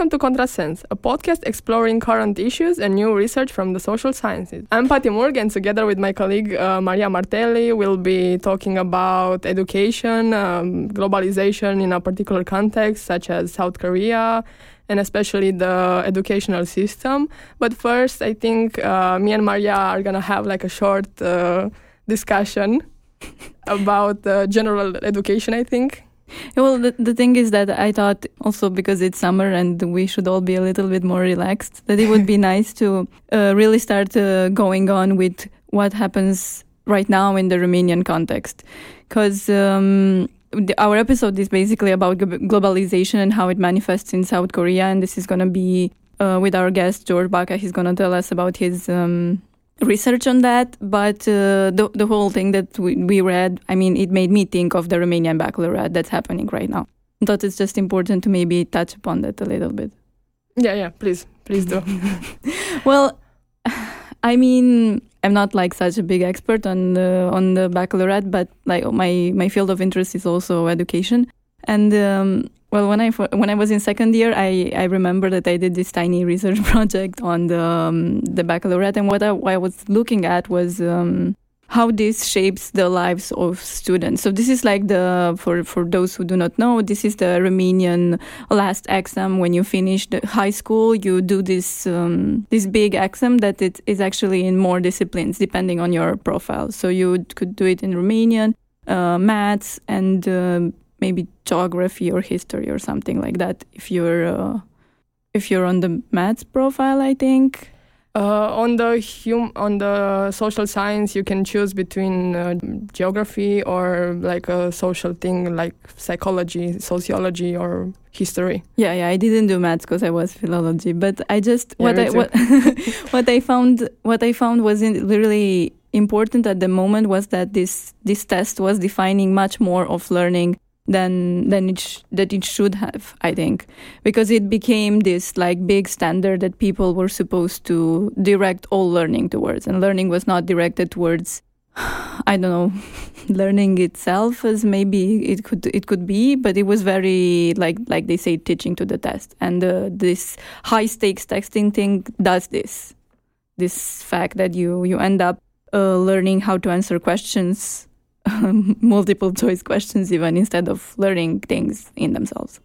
Welcome to Contrasense, a podcast exploring current issues and new research from the social sciences. I'm Patty Murg, and together with my colleague uh, Maria Martelli, we'll be talking about education, um, globalization in a particular context, such as South Korea, and especially the educational system. But first, I think uh, me and Maria are gonna have like a short uh, discussion about uh, general education, I think. Well, the, the thing is that I thought also because it's summer and we should all be a little bit more relaxed, that it would be nice to uh, really start uh, going on with what happens right now in the Romanian context. Because um, our episode is basically about globalization and how it manifests in South Korea, and this is going to be uh, with our guest, George Baca. He's going to tell us about his. Um, research on that, but uh, the the whole thing that we, we read, I mean, it made me think of the Romanian baccalaureate that's happening right now. I thought it's just important to maybe touch upon that a little bit. Yeah, yeah, please, please do. well, I mean, I'm not like such a big expert on the on the baccalaureate, but like my my field of interest is also education, and um, well, when I when I was in second year, I, I remember that I did this tiny research project on the um, the baccalaureate, and what I, what I was looking at was um, how this shapes the lives of students. So this is like the for for those who do not know, this is the Romanian last exam. When you finish the high school, you do this um, this big exam that it is actually in more disciplines depending on your profile. So you could do it in Romanian, uh, maths, and uh, maybe geography or history or something like that if you're uh, if you're on the maths profile i think? Uh, on the hum- on the social science you can choose between uh, geography or like a social thing like psychology sociology or history. Yeah yeah i didn't do maths because i was philology but i just yeah, what i what, what i found what i found was in really important at the moment was that this this test was defining much more of learning than than it sh- that it should have i think. Because it became this like big standard that people were supposed to direct all learning towards. And learning was not directed towards i don't know learning itself as maybe it could it could be but it was very like like they say teaching to the test. And uh, this high stakes testing thing does this. This fact that you you end up uh, learning how to answer questions multiple choice questions even instead of learning things in themselves.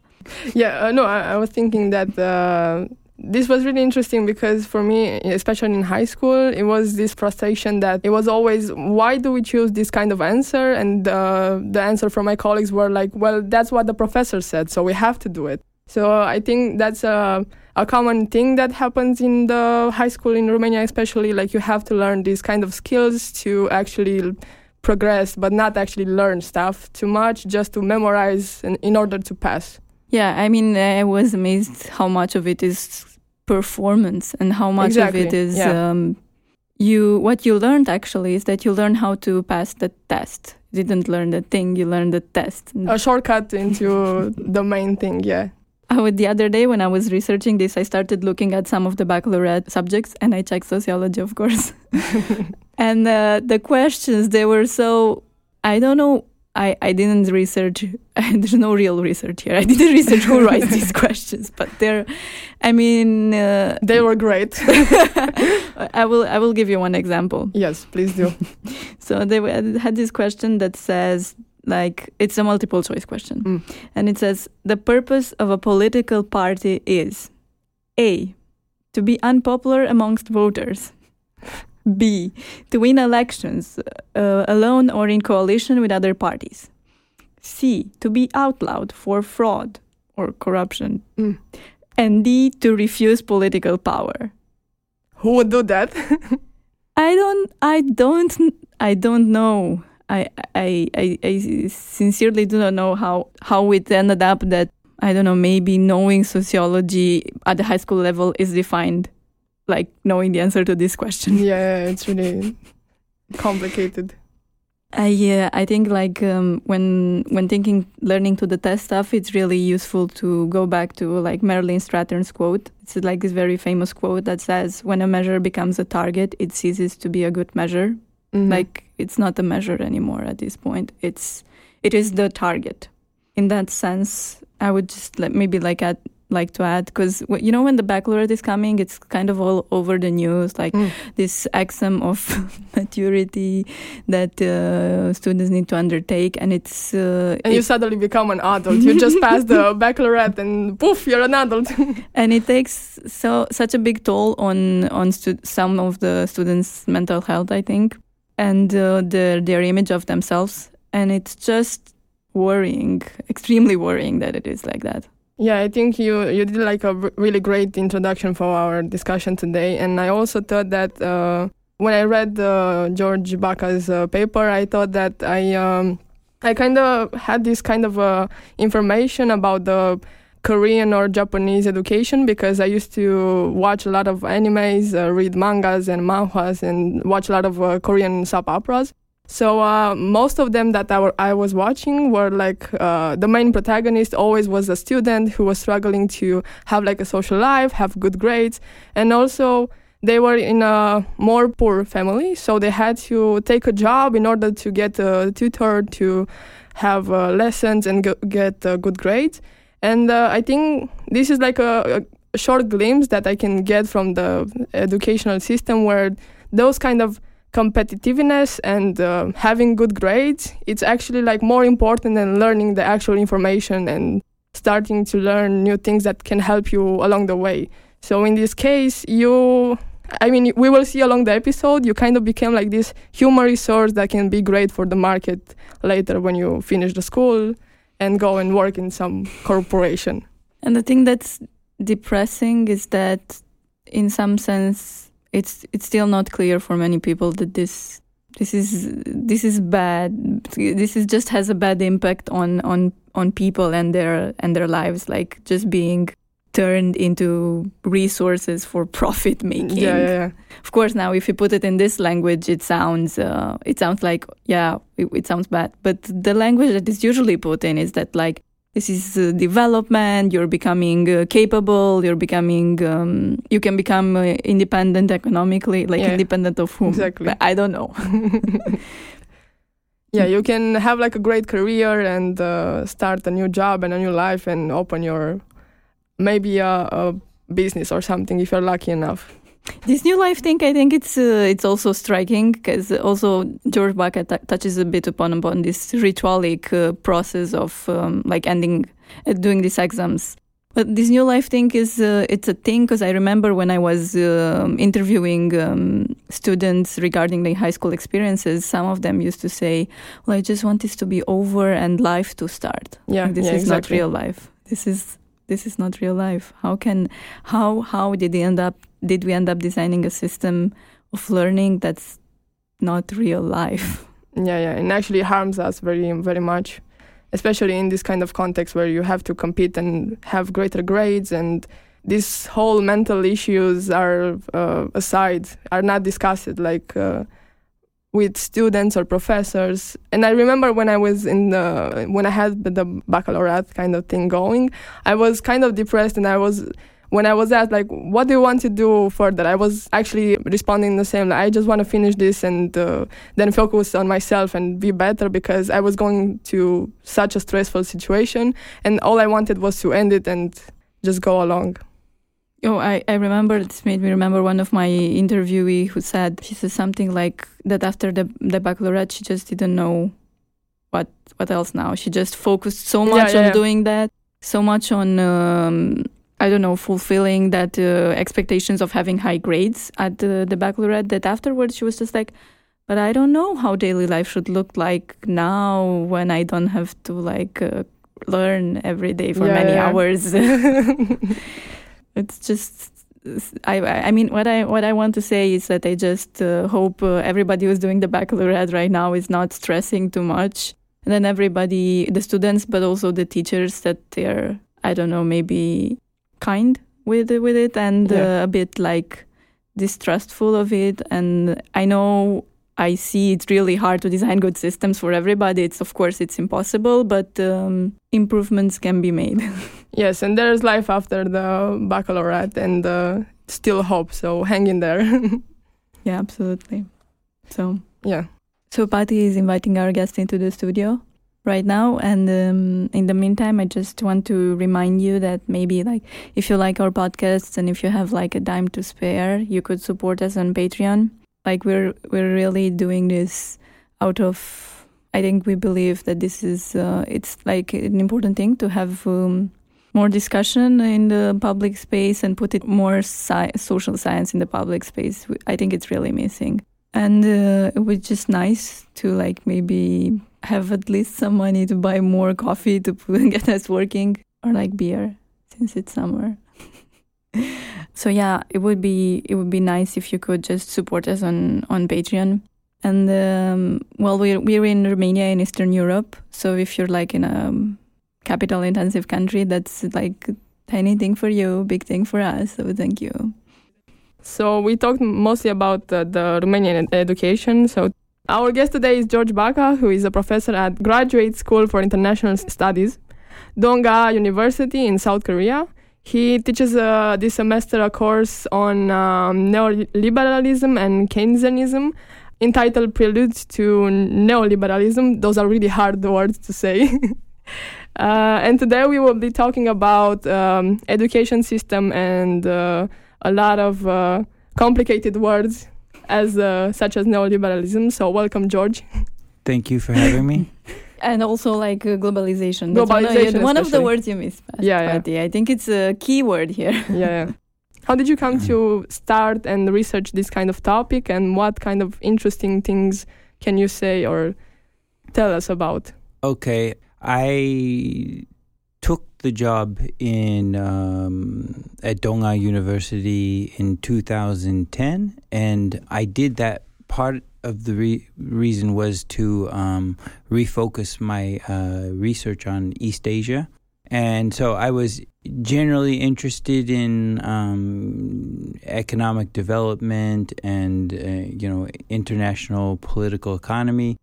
Yeah, uh, no, I, I, was thinking that uh, this was really interesting because for me, especially in high school, it was this frustration that it was always, why do we choose this kind of answer? And uh, the answer from my colleagues were like, well, that's what the professor said, so we have to do it. So I think that's a, a common thing that happens in the high school in Romania, especially like you have to learn these kind of skills to actually progress but not actually learn stuff too much just to memorize in, in order to pass yeah i mean i was amazed how much of it is performance and how much exactly. of it is yeah. um, you what you learned actually is that you learn how to pass the test you didn't learn the thing you learned the test a shortcut into the main thing yeah Oh, the other day when I was researching this, I started looking at some of the baccalaureate subjects and I checked sociology, of course. and uh, the questions, they were so, I don't know, I, I didn't research, there's no real research here. I didn't research who writes these questions, but they're, I mean. Uh, they were great. I will I will give you one example. Yes, please do. so they had this question that says, like it's a multiple choice question mm. and it says the purpose of a political party is a to be unpopular amongst voters b to win elections uh, alone or in coalition with other parties c to be outlawed for fraud or corruption mm. and d to refuse political power who would do that i don't i don't i don't know I, I, I, I sincerely do not know how, how it ended up that, I don't know, maybe knowing sociology at the high school level is defined like knowing the answer to this question. Yeah, it's really complicated. I yeah, I think like um, when when thinking learning to the test stuff, it's really useful to go back to like Marilyn Strathern's quote. It's like this very famous quote that says, "When a measure becomes a target, it ceases to be a good measure." Mm-hmm. Like it's not a measure anymore at this point. It's it is the target. In that sense, I would just like maybe like add like to add because you know when the baccalaureate is coming, it's kind of all over the news, like Mm. this exam of maturity that uh, students need to undertake, and it's uh, And you suddenly become an adult. You just pass the baccalaureate and poof, you're an adult. and it takes so such a big toll on on stu- some of the students' mental health, I think, and uh, their their image of themselves, and it's just worrying, extremely worrying that it is like that. Yeah, I think you you did like a r- really great introduction for our discussion today, and I also thought that uh, when I read uh, George Baca's uh, paper, I thought that I um, I kind of had this kind of uh, information about the Korean or Japanese education because I used to watch a lot of animes, uh, read mangas and manhwas, and watch a lot of uh, Korean soap operas. So uh, most of them that I, were, I was watching were like uh, the main protagonist always was a student who was struggling to have like a social life, have good grades, and also they were in a more poor family, so they had to take a job in order to get a tutor to have uh, lessons and g- get uh, good grades. And uh, I think this is like a, a short glimpse that I can get from the educational system where those kind of competitiveness and uh, having good grades it's actually like more important than learning the actual information and starting to learn new things that can help you along the way. So in this case you i mean we will see along the episode you kind of became like this human resource that can be great for the market later when you finish the school and go and work in some corporation And the thing that's depressing is that, in some sense, it's it's still not clear for many people that this this is this is bad. This is just has a bad impact on on on people and their and their lives, like just being turned into resources for profit making. yeah yeah, yeah. Of course, now if you put it in this language, it sounds uh, it sounds like yeah, it, it sounds bad. But the language that is usually put in is that like this is uh, development. You're becoming uh, capable. You're becoming um, you can become uh, independent economically. Like Yeah. independent of whom? Exactly. I don't know. yeah you can have like a great career and uh, start a new job and a new life and open your maybe a, a business or something if you're lucky enough This new life thing, I think it's uh, it's also striking because also George Baca t- touches a bit upon upon this ritualic uh, process of um, like ending uh, doing these exams. But this new life thing is uh, it's a thing because I remember when I was um interviewing um, students regarding their high school experiences, some of them used to say, "Well, I just want this to be over and life to start." yeah Like, this yeah, is exactly. not real life. This is this is not real life. How can how how did we end up did we end up designing a system of learning that's not real life? yeah yeah and actually harms us very very much especially in this kind of context where you have to compete and have greater grades and these whole mental issues are uh, aside are not discussed like uh, with students or professors and i remember when i was in the when i had the baccalaureate kind of thing going i was kind of depressed and i was when i was asked like what do you want to do further i was actually responding the same like, i just want to finish this and uh, then focus on myself and be better because I was going to such a stressful situation and all I wanted was to end it and just go along. Oh, I, I remember this made me remember one of my interviewee who said she said something like that after the the baccalaureate she just didn't know what what else now. She just focused so Yeah, much yeah, on yeah. doing that, so much on um, I don't know fulfilling that uh, expectations of having high grades at the, the baccalaureate that afterwards she was just like but I don't know how daily life should look like now when I don't have to like uh, learn every day for Yeah, many yeah. hours. it's just I I mean what I what I want to say is that I just uh, hope uh, everybody who's doing the baccalaureate right now is not stressing too much and then everybody the students but also the teachers that they're I don't know maybe kind with with it and Yeah. uh, a bit like distrustful of it and I know I see it's really hard to design good systems for everybody. It's of course it's impossible, but um, improvements can be made. yes, and there's life after the baccalaureate and uh, still hope, so hang in there. yeah, absolutely. So, yeah. so Patty is inviting our guest into the studio. right now. And um, in the meantime, I just want to remind you that maybe like if you like our podcasts and if you have like a dime to spare, you could support us on Patreon. Like we're we're really doing this out of. I think we believe that this is uh, it's like an important thing to have. Um, more discussion in the public space and put it more sci- social science in the public space. I think it's really missing. And uh, it was just nice to like maybe have at least some money to buy more coffee to get us working or like beer since it's summer. so yeah, it would be it would be nice if you could just support us on on Patreon. And um, well, we're we're in Romania in Eastern Europe, so if you're like in a capital intensive country, that's like tiny thing for you, big thing for us. So thank you. So we talked mostly about the, the Romanian education. So our guest today is George Baca, who is a professor at Graduate School for International Studies, Dong-A University in South Korea. He teaches uh, this semester a course on um, neoliberalism and Keynesianism entitled Preludes to Neoliberalism. Those are really hard words to say. uh, and today we will be talking about um, education system and uh, a lot of uh, complicated words as uh, such as neoliberalism. So welcome, George. Thank you for having me. and also like uh, globalization. Globalization. One, one of the words you missed. Yeah, yeah. I think it's a key word here. yeah, yeah. How did you come to start and research this kind of topic, and what kind of interesting things can you say or tell us about? Okay, I took the job in um, at Dong-A University in 2010, and I did that. Part of the re- reason was to um, refocus my uh, research on East Asia, and so I was generally interested in um, economic development and uh, you know international political economy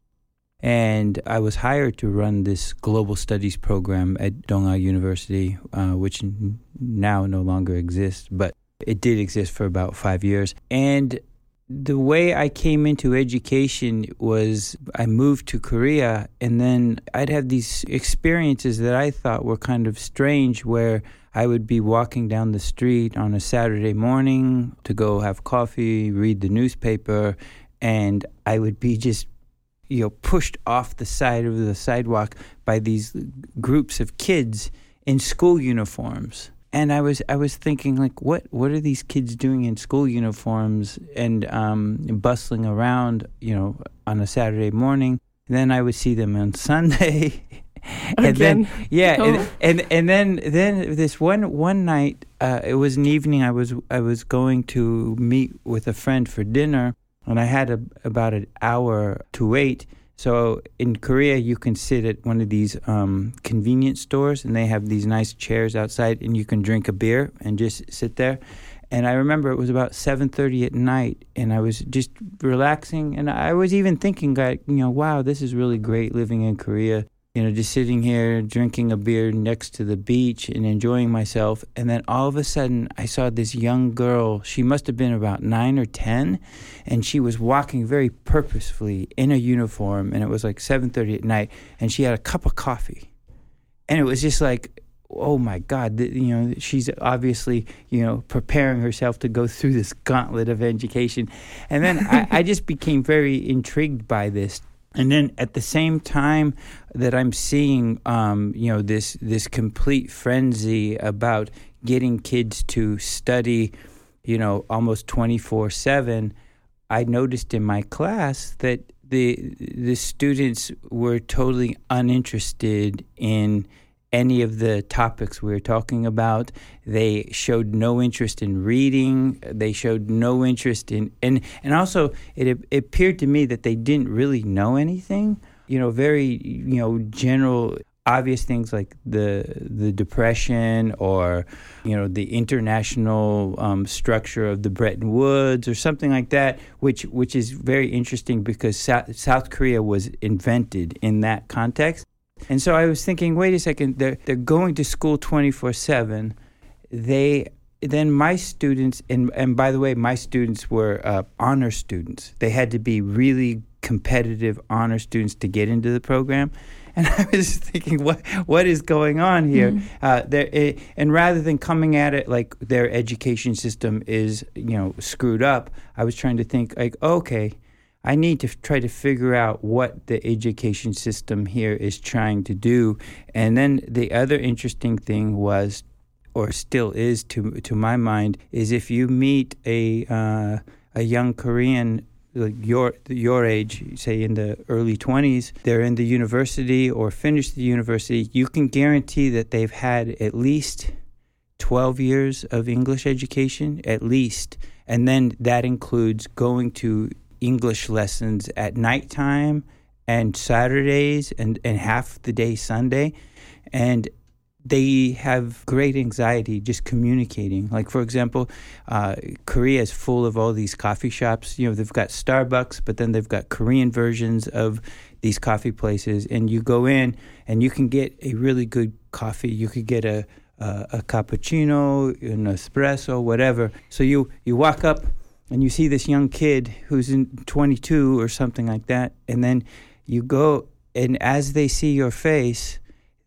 and I was hired to run this global studies program at Dong-A University, uh, which n- now no longer exists, but it did exist for about five years. And the way I came into education was I moved to Korea, and then I'd have these experiences that I thought were kind of strange where I would be walking down the street on a Saturday morning to go have coffee, read the newspaper, and I would be just you know pushed off the side of the sidewalk by these groups of kids in school uniforms and I was I was thinking like what what are these kids doing in school uniforms and um, bustling around you know on a Saturday morning and then I would see them on Sunday and Again. then yeah Oh. and, and and then then this one one night uh, it was an evening I was I was going to meet with a friend for dinner and I had a, about an hour to wait. So in Korea, you can sit at one of these um, convenience stores, and they have these nice chairs outside, and you can drink a beer and just sit there. And I remember it was about seven thirty at night, and I was just relaxing, and I was even thinking, like, you know, wow, this is really great living in Korea. You know, just sitting here drinking a beer next to the beach and enjoying myself. And then all of a sudden, I saw this young girl. She must have been about nine or ten, and she was walking very purposefully in a uniform. And it was like seven thirty at night, and she had a cup of coffee, and it was just like, oh my God, you know, she's obviously you know preparing herself to go through this gauntlet of education. And then I, I just became very intrigued by this and then at the same time that I'm seeing, um, you know, this this complete frenzy about getting kids to study, you know, almost twenty four seven, I noticed in my class that the the students were totally uninterested in any of the topics we were talking about. They showed no interest in reading. They showed no interest in and and also it, it appeared to me that they didn't really know anything. You know, very you know general obvious things like the the depression or you know the international um, structure of the Bretton Woods or something like that, which which is very interesting because South, South Korea was invented in that context. And so I was thinking, wait a second, they're they're going to school twenty four seven. They then my students and and by the way, my students were uh, honor students. They had to be really competitive honor students to get into the program. And I was thinking, what what is going on here? Mm. Uh, there, it, and rather than coming at it like their education system is, you know, screwed up, I was trying to think like, okay, I need to try to figure out what the education system here is trying to do. And then the other interesting thing was, or still is to to my mind, is if you meet a uh, a young Korean like your your age, say in the early 20s, they're in the university or finished the university, you can guarantee that they've had at least 12 years of English education, at least. And then that includes going to English lessons at nighttime and Saturdays and, and half the day Sunday. And they have great anxiety just communicating. Like, for example, uh, Korea is full of all these coffee shops. You know, they've got Starbucks, but then they've got Korean versions of these coffee places. And you go in and you can get a really good coffee. You could get a, a, a cappuccino, an espresso, whatever. So you, you walk up and you see this young kid who's in 22 or something like that. And then you go, and as they see your face,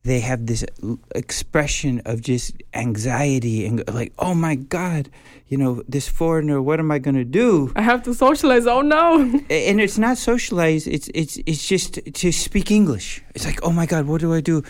they have this expression of just anxiety and like, oh my God, you know, this foreigner, what am I going to do? I have to socialize. Oh no. And it's not socialized. It's it's it's just to speak English. It's like, oh my God, what do I do?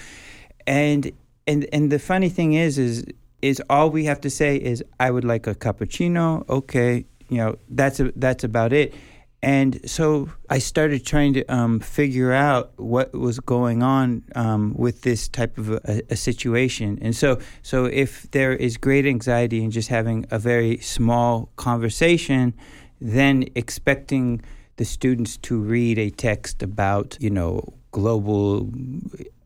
And and and the funny thing is, is is all we have to say is, I would like a cappuccino. Okay, you know, that's a, that's about it. And so I started trying to um, figure out what was going on um, with this type of a, a situation. And so, so if there is great anxiety in just having a very small conversation, then expecting the students to read a text about, you know, global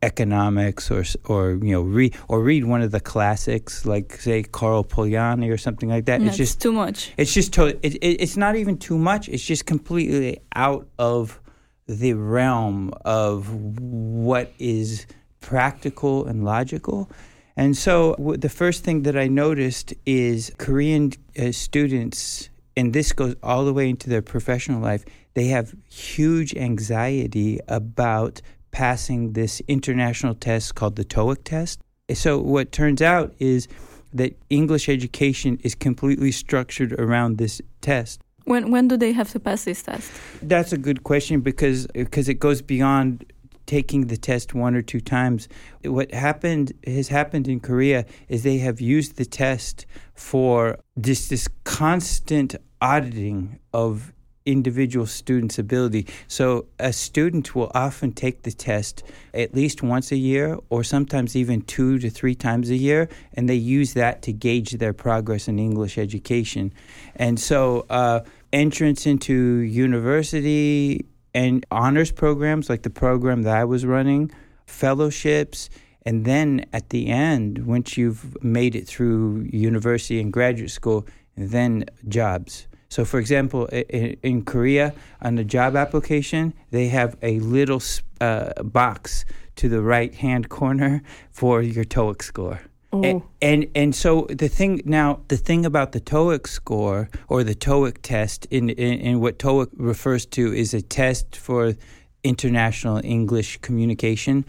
economics or or you know read or read one of the classics like say Karl Polanyi or something like that. No, it's just too much. it's just to, it, it, it's not even too much. It's just completely out of the realm of what is practical and logical. And so w- the first thing that I noticed is Korean uh, students, and this goes all the way into their professional life, they have huge anxiety about passing this international test called the TOEIC test. So what turns out is that English education is completely structured around this test. When when do they have to pass this test? That's a good question because because it goes beyond taking the test one or two times. What happened has happened in Korea is they have used the test for this this constant auditing of individual students' ability. So a student will often take the test at least once a year or sometimes even two to three times a year, and they use that to gauge their progress in English education. And so uh, entrance into university and honors programs like the program that I was running, fellowships, and then at the end, once you've made it through university and graduate school, then jobs. So, for example, i- i- in Korea, on the job application, they have a little uh, box to the right hand corner for your TOEIC score. Oh. And, and and so the thing now the thing about the TOEIC score or the TOEIC test in, in in what TOEIC refers to is a test for international English communication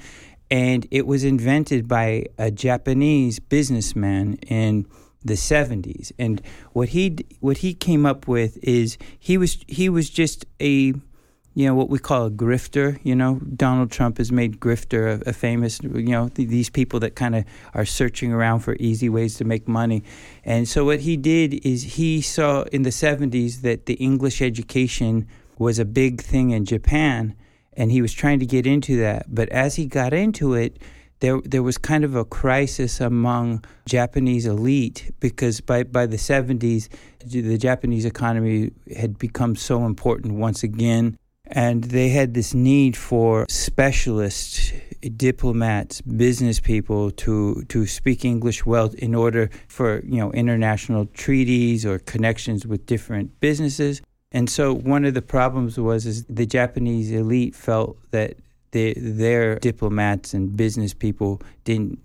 and it was invented by a Japanese businessman in the 70s and what he what he came up with is he was he was just a you know what we call a grifter you know? Donald trump has made grifter a, a famous you know th- these people that kind of are searching around for easy ways to make money. And so what he did is he saw in the 70s that the english education was a big thing in japan and he was trying to get into that. But as he got into it there there was kind of a crisis among Japanese elite because by by the 70s the Japanese economy had become so important once again and they had this need for specialists diplomats business people to to speak english well in order for you know international treaties or connections with different businesses. And so one of the problems was is the japanese elite felt that the, their diplomats and business people didn't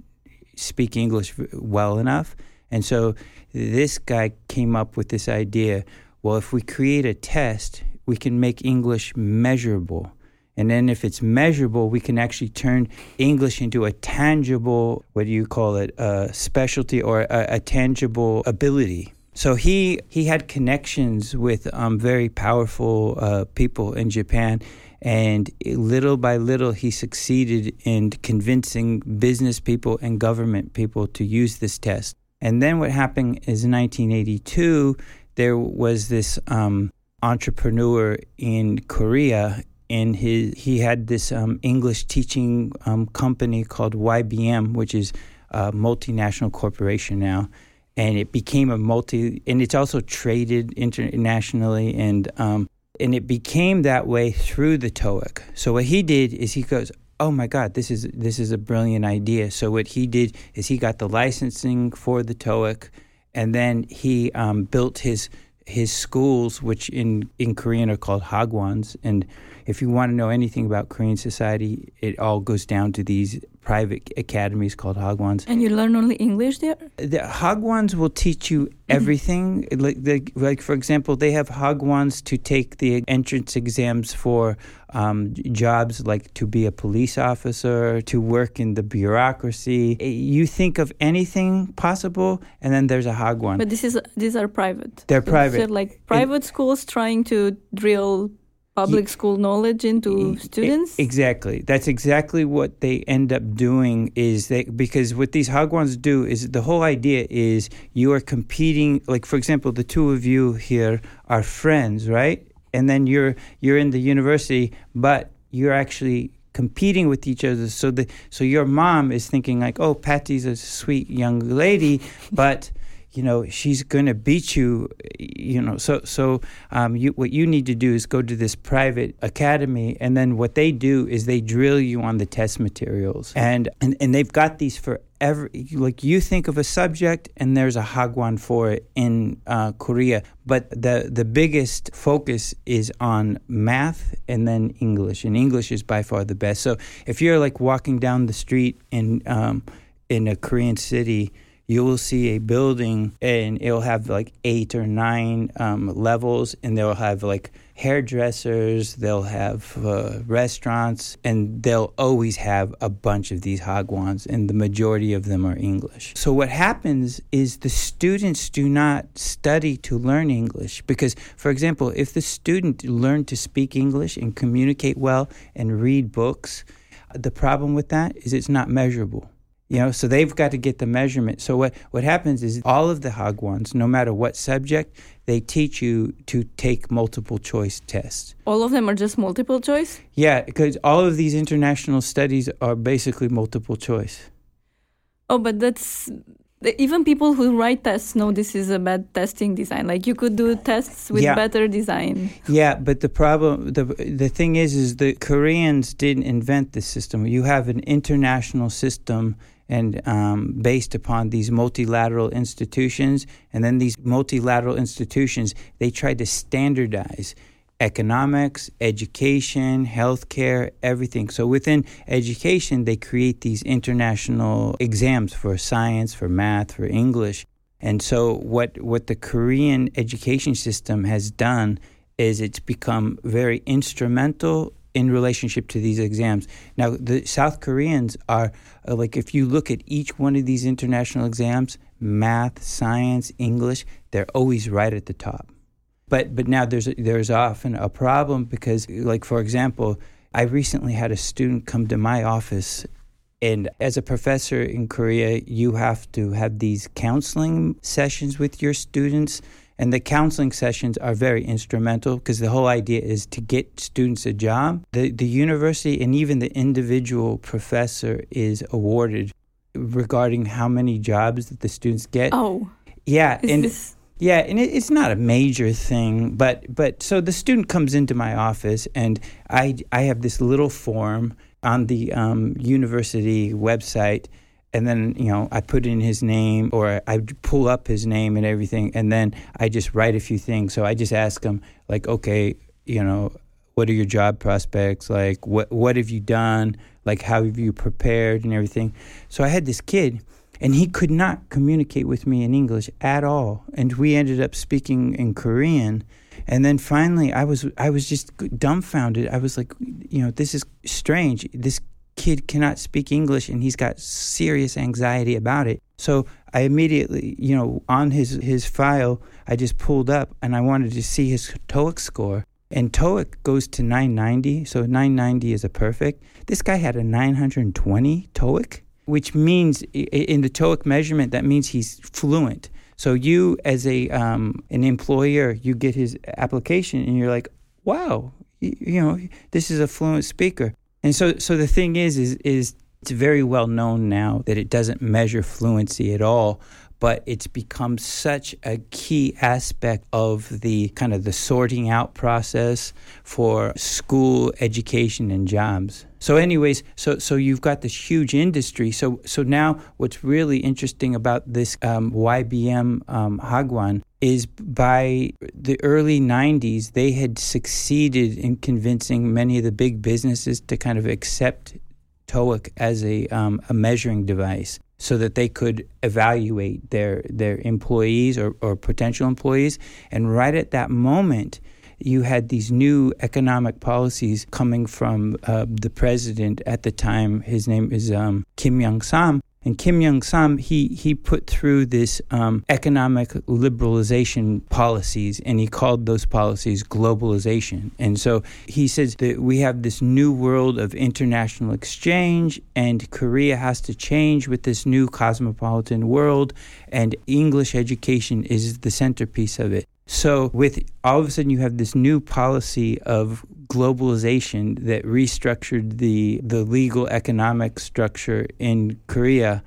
speak english well enough. And so this guy came up with this idea well if we create a test we can make english measurable. And then if it's measurable, we can actually turn English into a tangible, what do you call it, a specialty or a, a tangible ability. So he he had connections with um, very powerful uh, people in Japan, and little by little he succeeded in convincing business people and government people to use this test. And then what happened is in 1982 there was this um, entrepreneur in Korea. And his, he had this um, English teaching um, company called YBM, which is a multinational corporation now and it became a multi and it's also traded internationally and um, and it became that way through the TOEIC. So what he did is he goes, "Oh my God, this is this is a brilliant idea." So what he did is he got the licensing for the TOEIC, and then he um, built his his schools, which in in Korean are called hagwons. And if you want to know anything about Korean society, it all goes down to these private academies called Hagwons. And you learn only English there? The Hagwons will teach you mm-hmm. everything. Mm-hmm. Like, the, like, for example, they have Hagwons to take the entrance exams for um, jobs like to be a police officer, to work in the bureaucracy. You think of anything possible, and then there's a Hagwon. But this is these are private. They're private. They're like private it, schools trying to drill public school knowledge into students? exactly. That's exactly what they end up doing is they because what these hagwons do is the whole idea is you are competing like for example the two of you here are friends right? And then you're you're in the university but you're actually competing with each other. So the so your mom is thinking like oh patty's a sweet young lady but you know she's going to beat you you know so so um, you, what you need to do is go to this private academy and then what they do is they drill you on the test materials. And and, and they've got these for every like you think of a subject and there's a hagwon for it in uh, korea. But the the biggest focus is on math and then english and english is by far the best. So if you're like walking down the street in um, in a korean city you will see a building and it'll have like eight or nine um, levels and they'll have like hairdressers they'll have uh, restaurants and they'll always have a bunch of these hagwons and the majority of them are english. So what happens is the students do not study to learn english because for example if the student learned to speak english and communicate well and read books the problem with that is it's not measurable you know, so they've got to get the measurement. So what, what happens is all of the Hagwons, no matter what subject, they teach you to take multiple choice tests. All of them are just multiple choice? Yeah, because all of these international studies are basically multiple choice. Oh, but that's even people who write tests know this is a bad testing design. Like you could do tests with yeah. better design. Yeah, but the problem, the the thing is, is the Koreans didn't invent this system. You have an international system and um, based upon these multilateral institutions. And then these multilateral institutions, they tried to standardize economics, education, healthcare, everything. So within education, they create these international exams for science, for math, for English. And so what what the Korean education system has done is it's become very instrumental in relationship to these exams. Now, the South Koreans are uh, like, if you look at each one of these international exams, math, science, English, they're always right at the top. But but now there's there's often a problem because, like for example, I recently had a student come to my office and as a professor in Korea, you have to have these counseling sessions with your students and the counseling sessions are very instrumental because the whole idea is to get students a job. The, the university and even the individual professor is awarded regarding how many jobs that the students get. Oh. Yeah. Is and this... Yeah, and it, it's not a major thing, but but so the student comes into my office, and I I have this little form on the um, university website and then you know I put in his name or I pull up his name and everything, and then I just write a few things. So I just ask him like, okay, you know, what are your job prospects? Like, what what have you done? Like, how have you prepared and everything? So I had this kid, And he could not communicate with me in English at all. And we ended up speaking in Korean. And then finally, I was I was just dumbfounded. I was like, you know, this is strange. This kid cannot speak English, and he's got serious anxiety about it. So I immediately, you know, on his his file, I just pulled up, and I wanted to see his TOEIC score. And TOEIC goes to 990, so 990 is a perfect. This guy had a 920 TOEIC, which means in the TOEIC measurement, that means he's fluent. So you, as a um, an employer, you get his application, and you're like, "Wow, you, you know, this is a fluent speaker." And so, so the thing is, is, is it's very well known now that it doesn't measure fluency at all but it's become such a key aspect of the kind of the sorting out process for school education and jobs. So anyways, so so you've got this huge industry. So so now what's really interesting about this um, YBM um, is by the early 90s they had succeeded in convincing many of the big businesses to kind of accept TOEIC as a, um, a measuring device so that they could evaluate their their employees or, or potential employees. And right at that moment, you had these new economic policies coming from uh, the president at the time. His name is um, Kim Young Sam, and Kim Young Sam, he, he put through this um, economic liberalization policies, and he called those policies globalization. And so he says that we have this new world of international exchange, and Korea has to change with this new cosmopolitan world, and English education is the centerpiece of it. So, with all of a sudden, you have this new policy of globalization that restructured the the legal economic structure in Korea,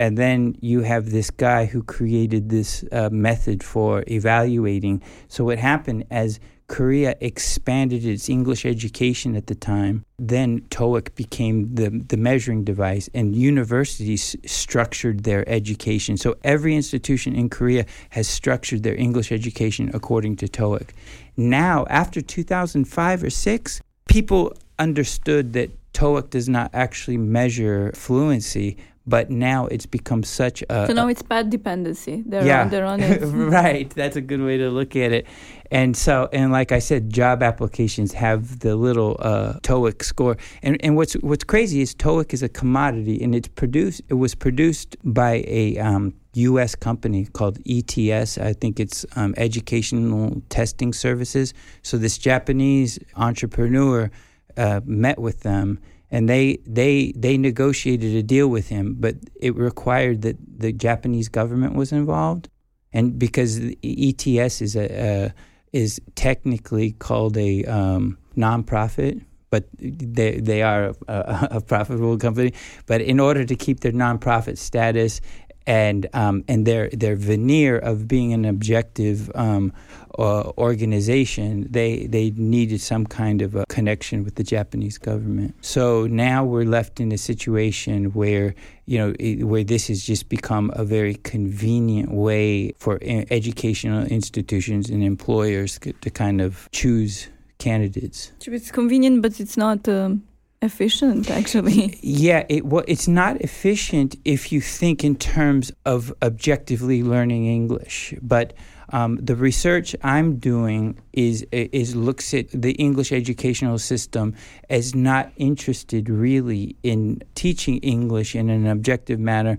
and then you have this guy who created this uh, method for evaluating. So, what happened as Korea expanded its English education at the time. Then TOEIC became the, the measuring device, and universities structured their education. So every institution in Korea has structured their English education according to TOEIC. Now, after 2005 or 6, people understood that TOEIC does not actually measure fluency, but now it's become such a. So now it's path dependency. They're yeah, on, they're on it. right. That's a good way to look at it. And so, and like I said, job applications have the little uh, TOEIC score. And and what's what's crazy is TOEIC is a commodity, and it's produced. It was produced by a um, U.S. company called ETS. I think it's um, Educational Testing Services. So this Japanese entrepreneur uh, met with them and they they they negotiated a deal with him, but it required that the Japanese government was involved, and because ETS is a, a is technically called a um, nonprofit, but they they are a, a, profitable company. But in order to keep their nonprofit status and um, and their their veneer of being an objective um, uh, organization, they they needed some kind of a connection with the Japanese government. So now we're left in a situation where you know where this has just become a very convenient way for educational institutions and employers to kind of choose candidates. It's convenient, but it's not. Um efficient actually. Yeah it well it's not efficient if you think in terms of objectively learning english but um, the research I'm doing is is looks at the English educational system as not interested really in teaching English in an objective manner,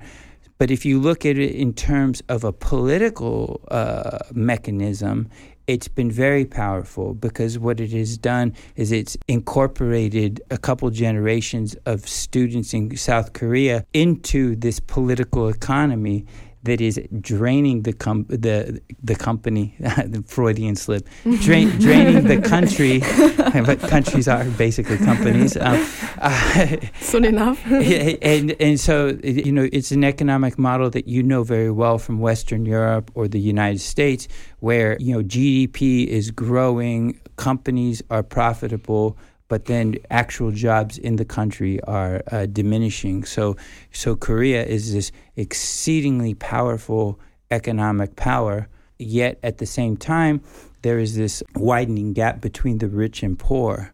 but if you look at it in terms of a political uh, mechanism, it's been very powerful because what it has done is it's incorporated a couple generations of students in South Korea into this political economy that is draining the com- the the company, the Freudian slip, drain, draining the country, but countries are basically companies. Um, uh, Soon enough. and and so you know it's an economic model that you know very well from Western Europe or the United States, where you know GDP is growing, companies are profitable but then actual jobs in the country are uh, diminishing. So, so Korea is this exceedingly powerful economic power, yet at the same time, there is this widening gap between the rich and poor.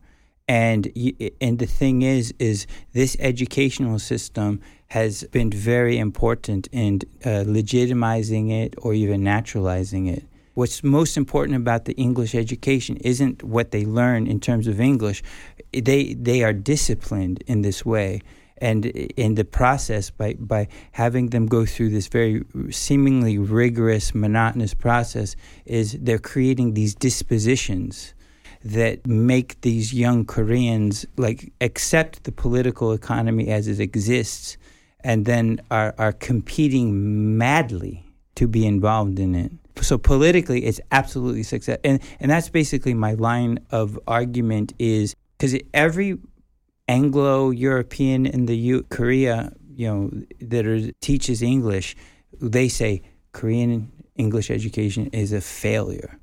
And and the thing is, is this educational system has been very important in uh, legitimizing it or even naturalizing it. What's most important about the English education isn't what they learn in terms of English. They they are disciplined in this way and in the process by by having them go through this very seemingly rigorous monotonous process is they're creating these dispositions that make these young Koreans like accept the political economy as it exists and then are are competing madly to be involved in it so politically it's absolutely success. And and that's basically my line of argument is because every anglo-european in the U- korea you know that are, teaches english they say korean english education is a failure.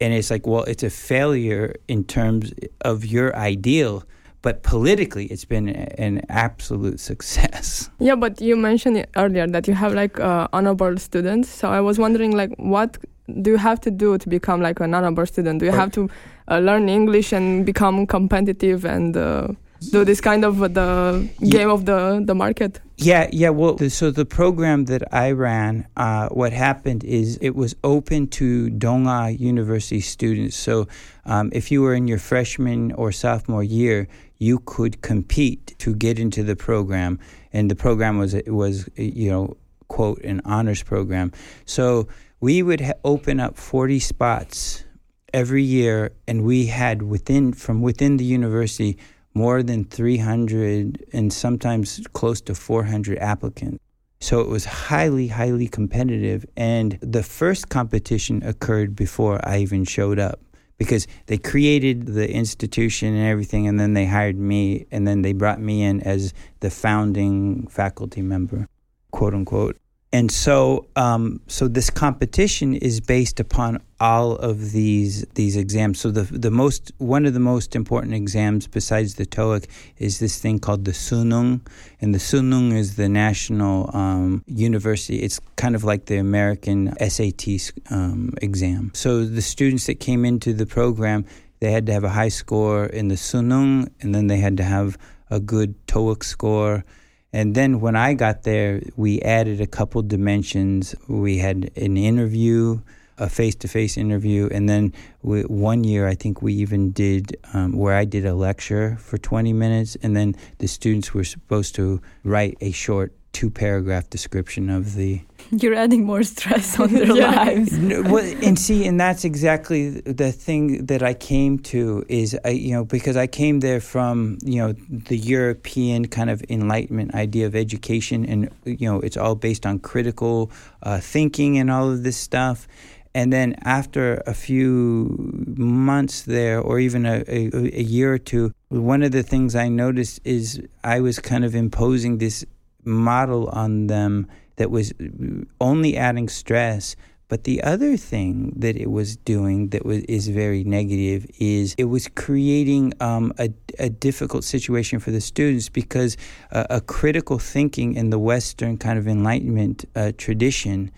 And it's like well it's a failure in terms of your ideal but politically it's been an absolute success. Yeah but you mentioned earlier that you have like uh, honorable students. So i was wondering like what do you have to do to become like an honorable student? Do you have to uh, learn english and become competitive and uh, do this kind of the game of the the market. Yeah yeah well the, so the program that i ran uh, what happened is it was open to Dong-A university students. So um, if you were in your freshman or sophomore year you could compete to get into the program. And the program was was you know quote an honors program. So we would ha- open up 40 spots every year and we had within from within the university more than 300 and sometimes close to 400 applicants. So it was highly, highly competitive. And the first competition occurred before I even showed up because they created the institution and everything, and then they hired me, and then they brought me in as the founding faculty member, quote unquote and so um, so this competition is based upon all of these these exams. So the the most one of the most important exams besides the TOEIC is this thing called the Suneung, and the Suneung is the national um, university. It's kind of like the American SAT um, exam. So the students that came into the program, they had to have a high score in the Suneung, and then they had to have a good TOEIC score and then when I got there, we added a couple dimensions. We had an interview, a face to face interview. And then we, one year, I think we even did um, where I did a lecture for 20 minutes. And then the students were supposed to write a short two paragraph description of the. You're adding more stress on their yeah. lives. No, well, and see, and that's exactly the thing that I came to is, I, you know, because I came there from, you know, the European kind of Enlightenment idea of education, and you know, it's all based on critical uh, thinking and all of this stuff. And then after a few months there, or even a, a, a year or two, one of the things I noticed is I was kind of imposing this model on them that was only adding stress. But the other thing that it was doing that was is very negative is it was creating um, a, a difficult situation for the students because uh, a critical thinking in the Western kind of Enlightenment uh, tradition,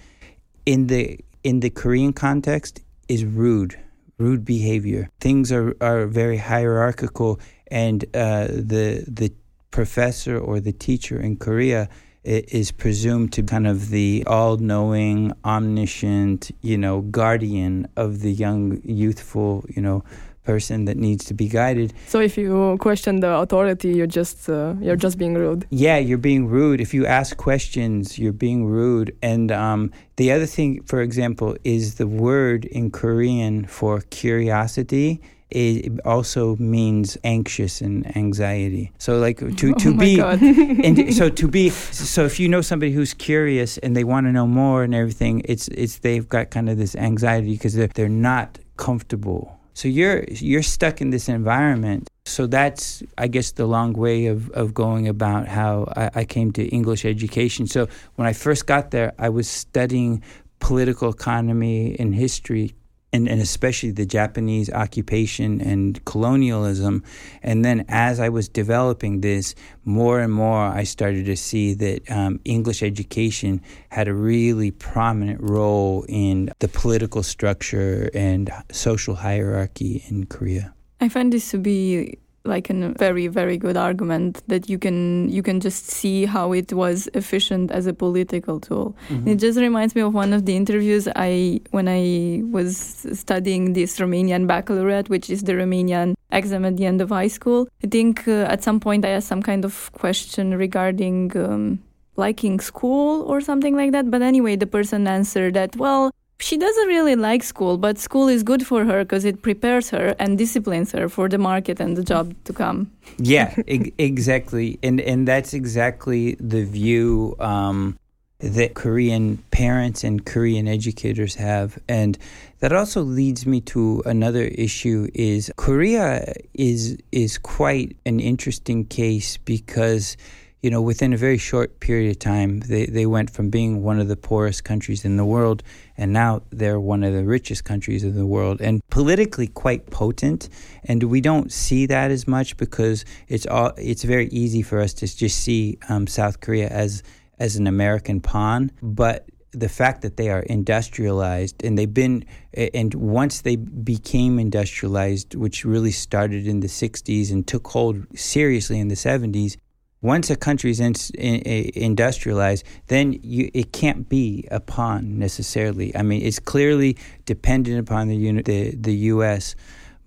in the in the Korean context, is rude, rude behavior. Things are are very hierarchical, and uh, the the professor or the teacher in Korea is presumed to kind of the all-knowing, omniscient, you know, guardian of the young, youthful, you know, person that needs to be guided. So if you question the authority, you're just uh, you're just being rude. Yeah, you're being rude. If you ask questions, you're being rude. And um, the other thing, for example, is the word in Korean for curiosity it also means anxious and anxiety. So like to to oh be and so to be so if you know somebody who's curious and they want to know more and everything, it's it's they've got kind of this anxiety because they're they're not comfortable. So you're you're stuck in this environment. So that's I guess the long way of, of going about how I, I came to English education. So when I first got there, I was studying political economy and history and, and especially the Japanese occupation and colonialism. And then as I was developing this, more and more I started to see that um, English education had a really prominent role in the political structure and social hierarchy in Korea. I find this to be like a very very good argument that you can you can just see how it was efficient as a political tool. Mhm. It just reminds me of one of the interviews I when I was studying this Romanian baccalaureate, which is the Romanian exam at the end of high school. I think uh, at some point I asked some kind of question regarding um, liking school or something like that. But anyway, the person answered that well. She doesn't really like school, but school is good for her because it prepares her and disciplines her for the market and the job to come. yeah, e- exactly, and and that's exactly the view um, that Korean parents and Korean educators have, and that also leads me to another issue: is Korea is is quite an interesting case because. You know, within a very short period of time, they, they went from being one of the poorest countries in the world, and now they're one of the richest countries in the world, and politically quite potent. And we don't see that as much because it's all it's very easy for us to just see um, South Korea as as an American pawn, but the fact that they are industrialized and they've been and once they became industrialized which really started in the 60s and took hold seriously in the 70s once a country is in, in, industrialized, then you, it can't be a pawn necessarily. I mean, it's clearly dependent upon the unit, the, the U.S.,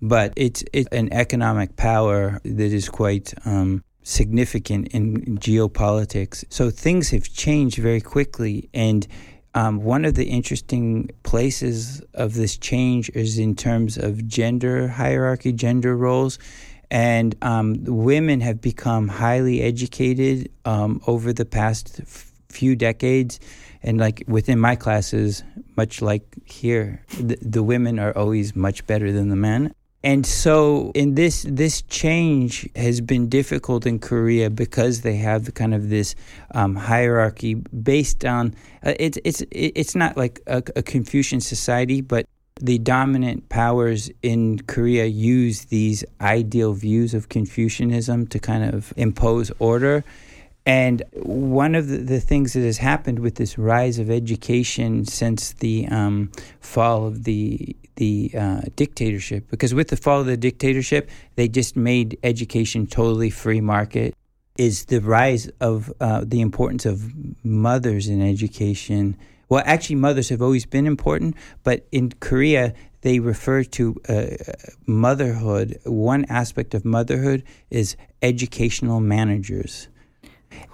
but it's it's an economic power that is quite um, significant in geopolitics. So things have changed very quickly, and um, one of the interesting places of this change is in terms of gender hierarchy, gender roles and um, women have become highly educated um, over the past f- few decades. And like within my classes much like here the, the women are always much better than the men. And so in this this change has been difficult in Korea because they have kind of this um, hierarchy based on uh, it's it's it's not like a, a Confucian society but the dominant powers in Korea use these ideal views of Confucianism to kind of impose order. And one of the, the things that has happened with this rise of education since the um, fall of the the uh, dictatorship, because with the fall of the dictatorship, they just made education totally free market, is the rise of uh, the importance of mothers in education well, actually, mothers have always been important, but in Korea, they refer to uh, motherhood. One aspect of motherhood is educational managers.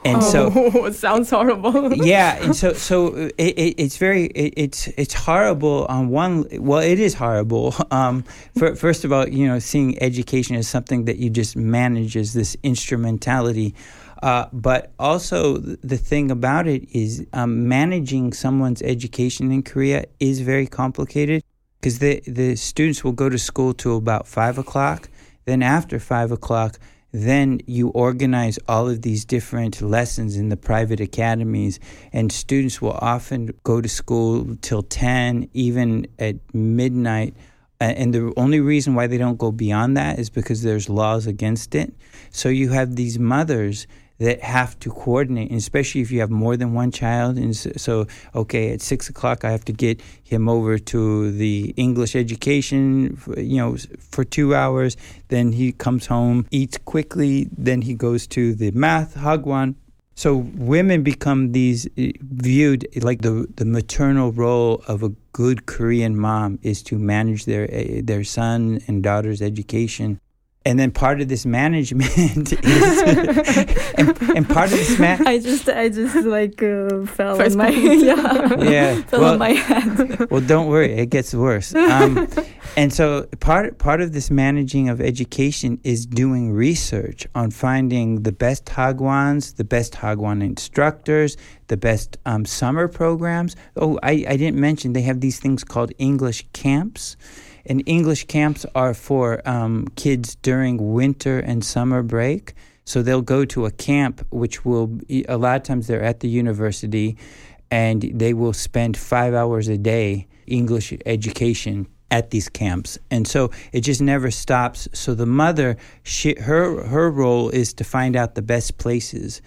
And oh, so it sounds horrible. yeah, and so so it, it, it's very it, it's it's horrible on one. Well, it is horrible. Um, for, first of all, you know, seeing education as something that you just manage as this instrumentality. Uh, but also, the thing about it is um, managing someone's education in Korea is very complicated because the, the students will go to school till about five o'clock. Then, after five o'clock, then you organize all of these different lessons in the private academies, and students will often go to school till 10, even at midnight. And the only reason why they don't go beyond that is because there's laws against it. So you have these mothers that have to coordinate, and especially if you have more than one child. And so, okay, at six o'clock, I have to get him over to the English education, you know, for two hours. Then he comes home, eats quickly. Then he goes to the math, Hagwon. So women become these eh, viewed eh, like the the maternal role of a good Korean mom is to manage their eh, their son and daughter's education and then part of this management is and, and, part of this man I just I just like uh, fell First on my yeah yeah fell well, on my head. well, don't worry, it gets worse. Um, and so part part of this managing of education is doing research on finding the best Hagwons, the best Hagwon instructors, the best um, summer programs. Oh, I, I didn't mention they have these things called English camps and English camps are for um, kids during winter and summer break. So they'll go to a camp, which will be, a lot of times they're at the university, and they will spend five hours a day English education at these camps, and so it just never stops. So the mother, she, her her role is to find out the best places,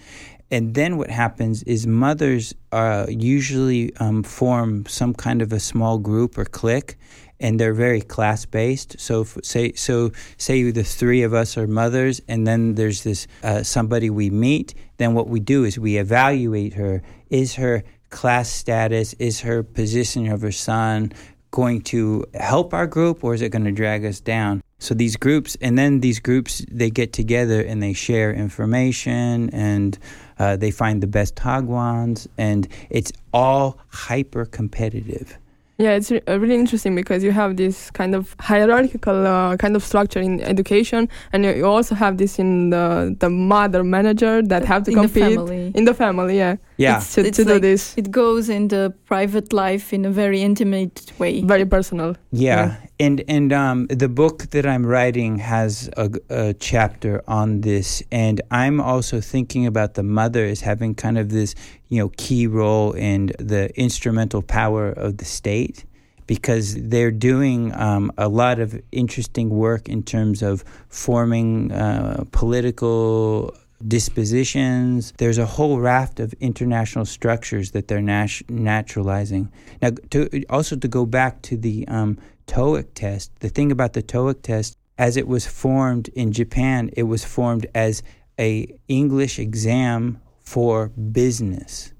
and then what happens is mothers uh, usually um, form some kind of a small group or clique, and they're very class based. So say so say the three of us are mothers, and then there's this uh, somebody we meet. Then what we do is we evaluate her. Is her class status, is her position of her son going to help our group, or is it going to drag us down? So these groups, and then these groups, they get together and they share information and uh, they find the best hagwons, and it's all hyper competitive. Yeah, it's re- uh, really interesting because you have this kind of hierarchical uh, kind of structure in education, and you, you also have this in the the mother manager that have to in the compete family. in the family. Yeah, Yeah. It's- to, it's to do like- this It goes in the private life in a very intimate way. very personal. Yeah, and and um, the book that I'm writing has a, a chapter on this, and I'm also thinking about the mother as having kind of this, you know, key role in the instrumental power of the state, because they're doing um, a lot of interesting work in terms of forming uh, political dispositions. There's a whole raft of international structures that they're nat- naturalizing. Now, to, also to go back to the um, TOEIC test, the thing about the TOEIC test, as it was formed in Japan, it was formed as a English exam for business.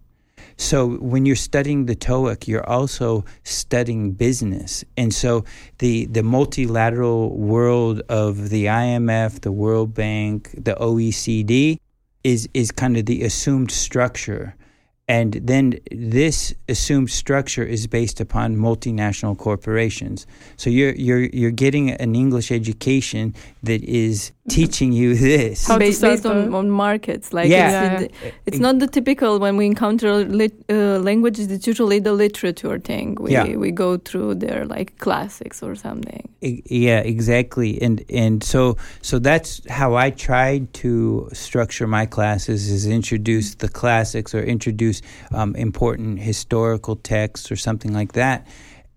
So when you're studying the TOEIC, you're also studying business, and so the the multilateral world of the IMF, the World Bank, the OECD is is kind of the assumed structure, and then this assumed structure is based upon multinational corporations. So you're you're you're getting an English education that is teaching you this. How to based, start based on, on markets. Like Yeah. it's, it- it's not the typical when we encounter lit, uh, languages. It's usually the literature thing. We Yeah. we go through their like classics or something. Yeah, exactly. And and so so that's how I tried to structure my classes is introduce the classics or introduce um, important historical texts or something like that.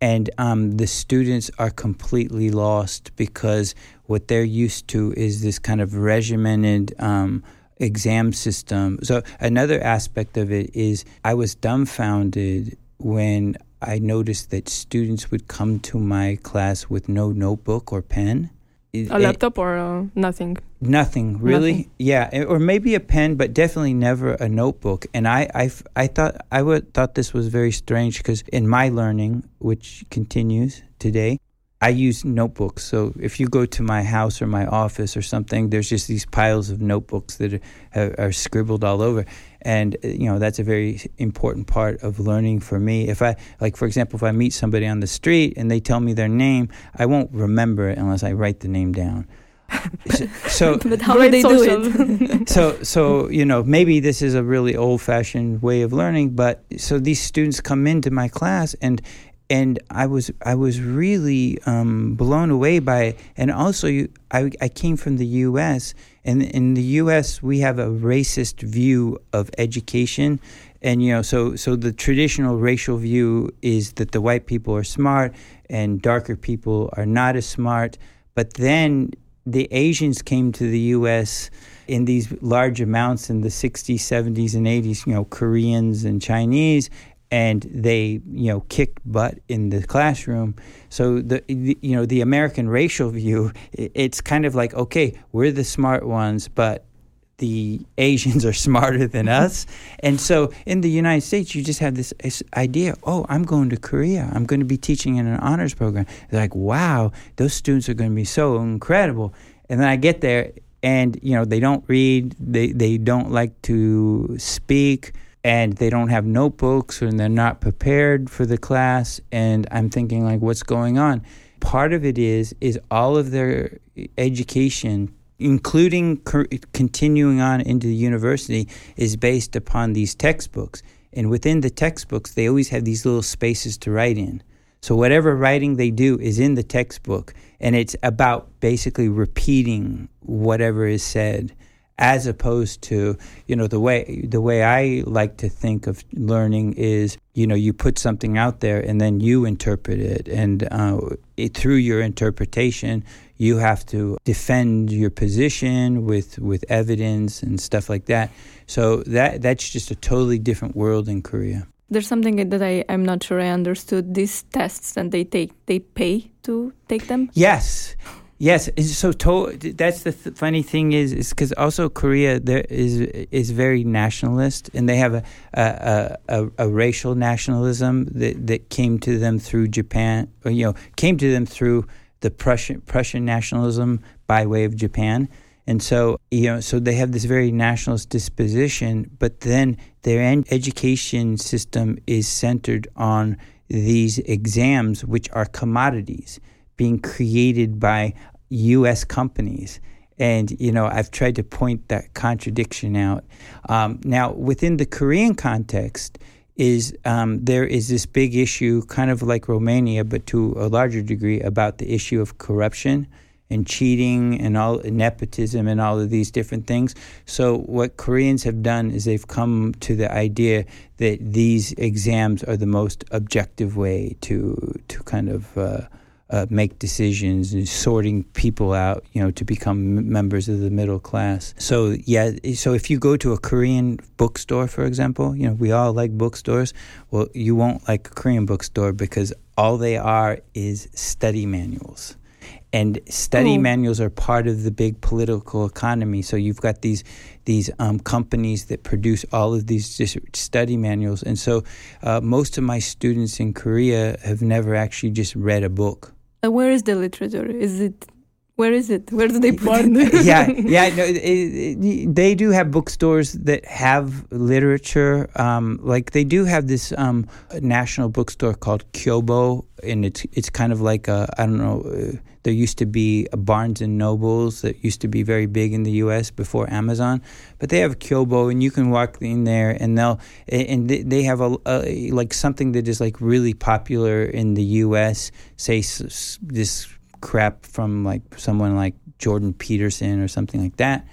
And um, the students are completely lost because what they're used to is this kind of regimented um, exam system. So another aspect of it is I was dumbfounded when I noticed that students would come to my class with no notebook or pen. A it- laptop or uh, nothing. Nothing really. Nothing. Yeah, eh, or maybe a pen, but definitely never a notebook. And I, I, I thought I would thought this was very strange because in my learning, which continues today, I use notebooks. So if you go to my house or my office or something, there's just these piles of notebooks that are, are, are scribbled all over. And uh, you know that's a very important part of learning for me. If I like, for example, if I meet somebody on the street and they tell me their name, I won't remember it unless I write the name down. so, so but how Great do they do it? so so you know maybe this is a really old fashioned way of learning but so these students come into my class and and I was I was really um, blown away by it and also you, I, I came from the U.S. and in the U.S. we have a racist view of education and you know so so the traditional racial view is that the white people are smart and darker people are not as smart but then the Asians came to the U.S. in these large amounts in the 60s, 70s, and 80s, you know, Koreans and Chinese, and they, you know, kicked butt in the classroom. So the, the you know, the American racial view it's kind of like, okay, we're the smart ones, but the Asians are smarter than mm-hmm. us. And so in the United States, you just have this, this idea oh, I'm going to Korea. I'm going to be teaching in an honors program. They're like, wow, those students are going to be so incredible. And then I get there and, you know, they don't read, they, they don't like to speak. And they don't have notebooks, and they're not prepared for the class. And I'm thinking, like, what's going on? Part of it is is all of their education including continuing on into the university, is based upon these textbooks. And within the textbooks, they always have these little spaces to write in. So whatever writing they do is in the textbook, and it's about basically repeating whatever is said, as opposed to you know the way the way I like to think of learning is you know you put something out there and then you interpret it, and uh, it, through your interpretation you have to defend your position with with evidence and stuff like that. So that that's just a totally different world in Korea. there's something that I, I'm not sure I understood. These tests that they take, they pay to take them? Yes. Yes, so to, that's the th- funny thing is is because also Korea there is is very nationalist and they have a a, a, a racial nationalism that, that came to them through Japan, or, you know, came to them through the Prussian Prussian nationalism by way of Japan. And so, you know, so they have this very nationalist disposition, but then their education system is centered on these exams, which are commodities being created by U.S. companies. And, you know, I've tried to point that contradiction out. Um, now, within the Korean context, is um, there is this big issue, kind of like Romania, but to a larger degree, about the issue of corruption and cheating and all nepotism and all of these different things. So what Koreans have done is they've come to the idea that these exams are the most objective way to to kind of uh, uh, make decisions and sorting people out, you know, to become m- members of the middle class. So yeah, so if you go to a Korean bookstore, for example, you know, we all like bookstores. Well, you won't like a Korean bookstore because all they are is study manuals and study Ooh. manuals are part of the big political economy. So you've got these these um, companies that produce all of these study manuals, and so uh, most of my students in Korea have never actually just read a book. Where is the literature? Is it where is it? Where do they put it? yeah, yeah. No, it, it, they do have bookstores that have literature. Um, like they do have this um, national bookstore called Kyobo, and it's it's kind of like I don't know. Uh, there used to be Barnes and Nobles that used to be very big in the U.S. before Amazon, but they have Kyobo, and you can walk in there, and they'll and they have a, a like something that is like really popular in the U.S. Say this crap from like someone like Jordan Peterson or something like that.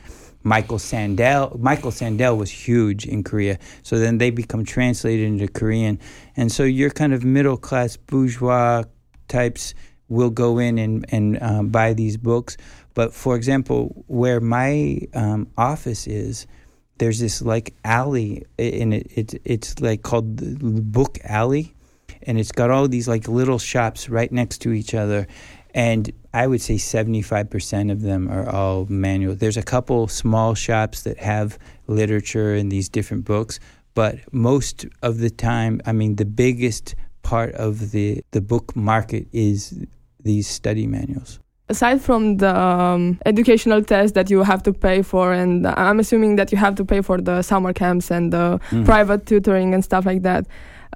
Michael Sandel. Michael Sandel was huge in Korea. So then they become translated into Korean. And so your kind of middle class bourgeois types will go in and, and um, buy these books. But for example, where my um, office is, there's this like alley, and it, it, it's like called the Book Alley. And it's got all these like little shops right next to each other and I would say 75% of them are all manual. There's a couple small shops that have literature and these different books, but most of the time, I mean, the biggest part of the, the book market is these study manuals. Aside from the um, educational test that you have to pay for, and I'm assuming that you have to pay for the summer camps and the mm. private tutoring and stuff like that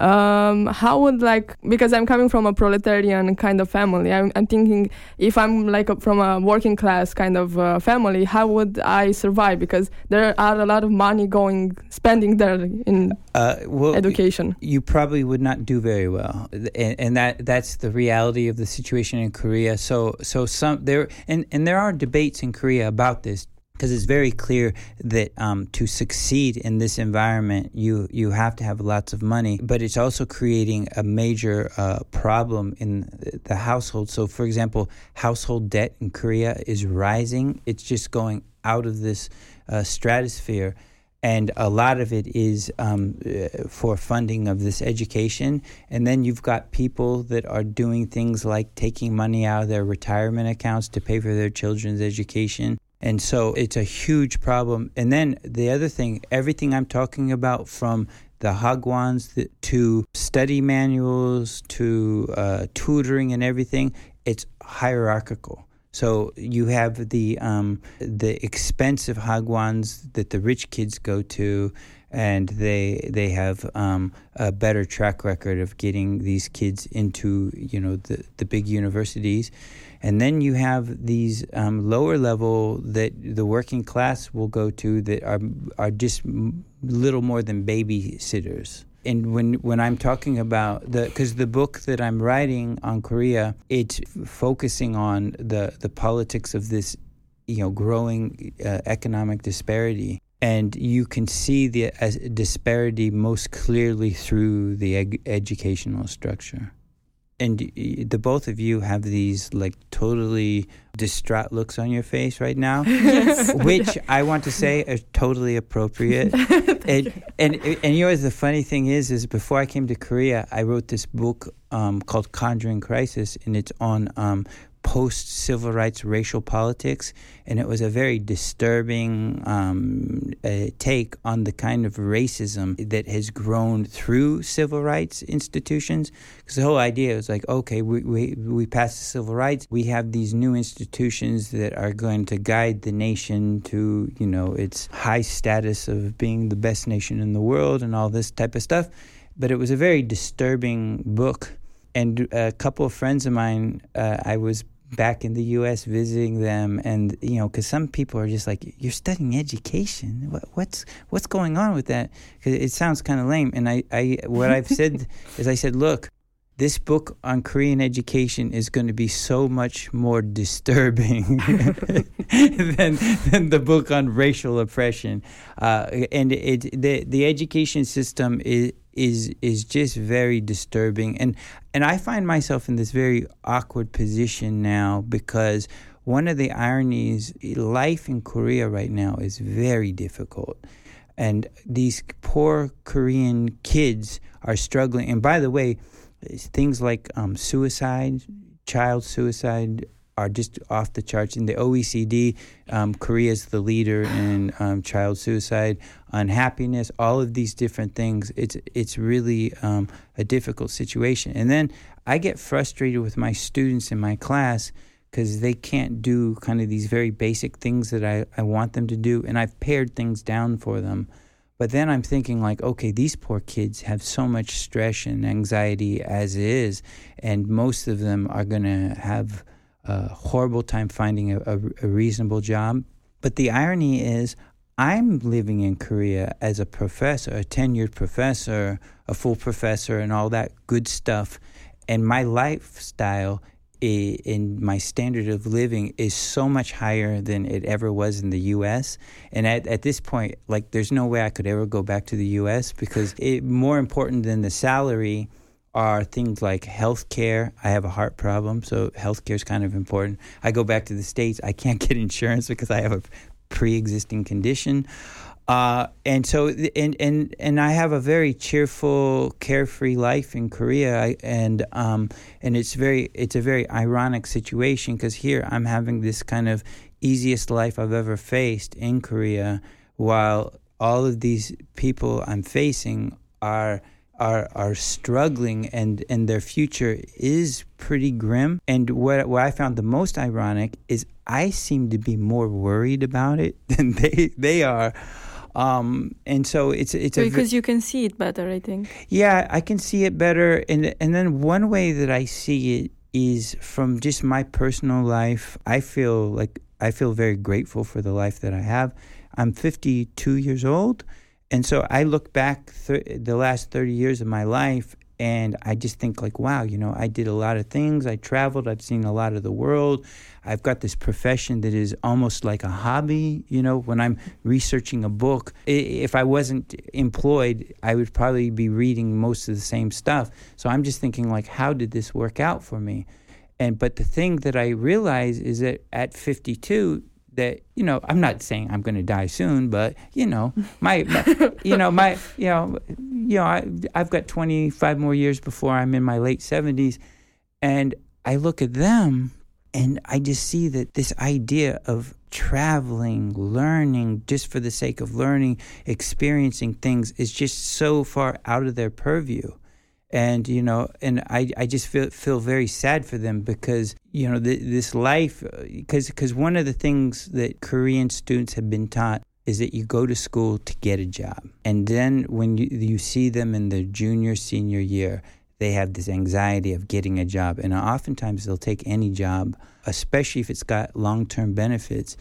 um, how would like because I'm coming from a proletarian kind of family. I'm, I'm thinking if I'm like a, from a working class kind of uh, family, how would I survive? Because there are a lot of money going spending there in uh, well, education. You probably would not do very well, and, and that that's the reality of the situation in Korea. So so some there and and there are debates in Korea about this because it's very clear that um, to succeed in this environment, you you have to have lots of money. But it's also creating a major uh, problem in the household. So, for example, household debt in Korea is rising. It's just going out of this uh, stratosphere. And a lot of it is um, uh, for funding of this education. And then you've got people that are doing things like taking money out of their retirement accounts to pay for their children's education. And so it's a huge problem. And then the other thing, everything I'm talking about from the hagwons to study manuals to uh, tutoring and everything, it's hierarchical. So you have the um, the expensive hagwons that the rich kids go to, and they they have um, a better track record of getting these kids into you know the the big universities. And then you have these um, lower level that the working class will go to that are are just little more than babysitters. And when when I'm talking about the because the book that I'm writing on Korea, it's focusing on the the politics of this, you know, growing uh, economic disparity and you can see the uh, disparity most clearly through the ed- educational structure. And y- the both of you have these like totally distraught looks on your face right now, Yes. which I want to say are totally appropriate. and, and and you know the funny thing is is before I came to Korea, I wrote this book um, called Conjuring Crisis, and it's on um, post civil rights racial politics, and it was a very disturbing um, take on the kind of racism that has grown through civil rights institutions. Because the whole idea was like, okay, we, we we passed the civil rights, we have these new institutions that are going to guide the nation to you know its high status of being the best nation in the world and all this type of stuff. But it was a very disturbing book and a couple of friends of mine, uh, I was back in the U.S. visiting them, and you know, because some people are just like, "You're studying education. What, what's what's going on with that?" Because it sounds kind of lame. And I, I, what I've said is, I said, "Look, this book on Korean education is going to be so much more disturbing than, than the book on racial oppression. Uh, and it, the the education system is is is just very disturbing. And and I find myself in this very awkward position now because one of the ironies, life in Korea right now is very difficult. And these poor Korean kids are struggling. And by the way, things like um, suicide, child suicide, are just off the charts. In the OECD, um, Korea is the leader in um, child suicide, unhappiness, all of these different things. It's it's really um, a difficult situation. And then I get frustrated with my students in my class because they can't do kind of these very basic things that I, I want them to do. And I've pared things down for them. But then I'm thinking, like, okay, these poor kids have so much stress and anxiety as is, and most of them are going to have a horrible time finding a, a, a reasonable job. But the irony is, I'm living in Korea as a professor, a tenured professor, a full professor, and all that good stuff. And my lifestyle in my standard of living is so much higher than it ever was in the US. And at, at this point, like, there's no way I could ever go back to the US because it, more important than the salary are things like health care. I have a heart problem, so health care is kind of important. I go back to the States, I can't get insurance because I have a pre existing condition. Uh, and so, and, and, and I have a very cheerful, carefree life in Korea. And, um, and it's very, it's a very ironic situation because here I'm having this kind of easiest life I've ever faced in Korea while all of these people I'm facing are are are struggling and and their future is pretty grim and what what I found the most ironic is I seem to be more worried about it than they they are um and so it's it's because you can see it better, I think. yeah, I can see it better, and and then one way that I see it is from just my personal life. I feel like I feel very grateful for the life that I have. I'm 52 years old, and so I look back th- the last 30 years of my life, and I just think like, wow, you know, I did a lot of things. I traveled. I've seen a lot of the world. I've got this profession that is almost like a hobby. You know, when I'm researching a book, if I wasn't employed, I would probably be reading most of the same stuff. So I'm just thinking like, how did this work out for me? And but the thing that I realize is that at 52, that you know, I'm not saying I'm going to die soon, but you know, my, my you know, my you know, you know, I, I've got 25 more years before I'm in my late 70s, and I look at them and I just see that this idea of traveling, learning just for the sake of learning, experiencing things is just so far out of their purview. And you know, and I, I just feel feel very sad for them because you know th- this life uh, because because one of the things that Korean students have been taught is that you go to school to get a job, and then when you you see them in their junior senior year, they have this anxiety of getting a job, and oftentimes they'll take any job, especially if it's got long term benefits,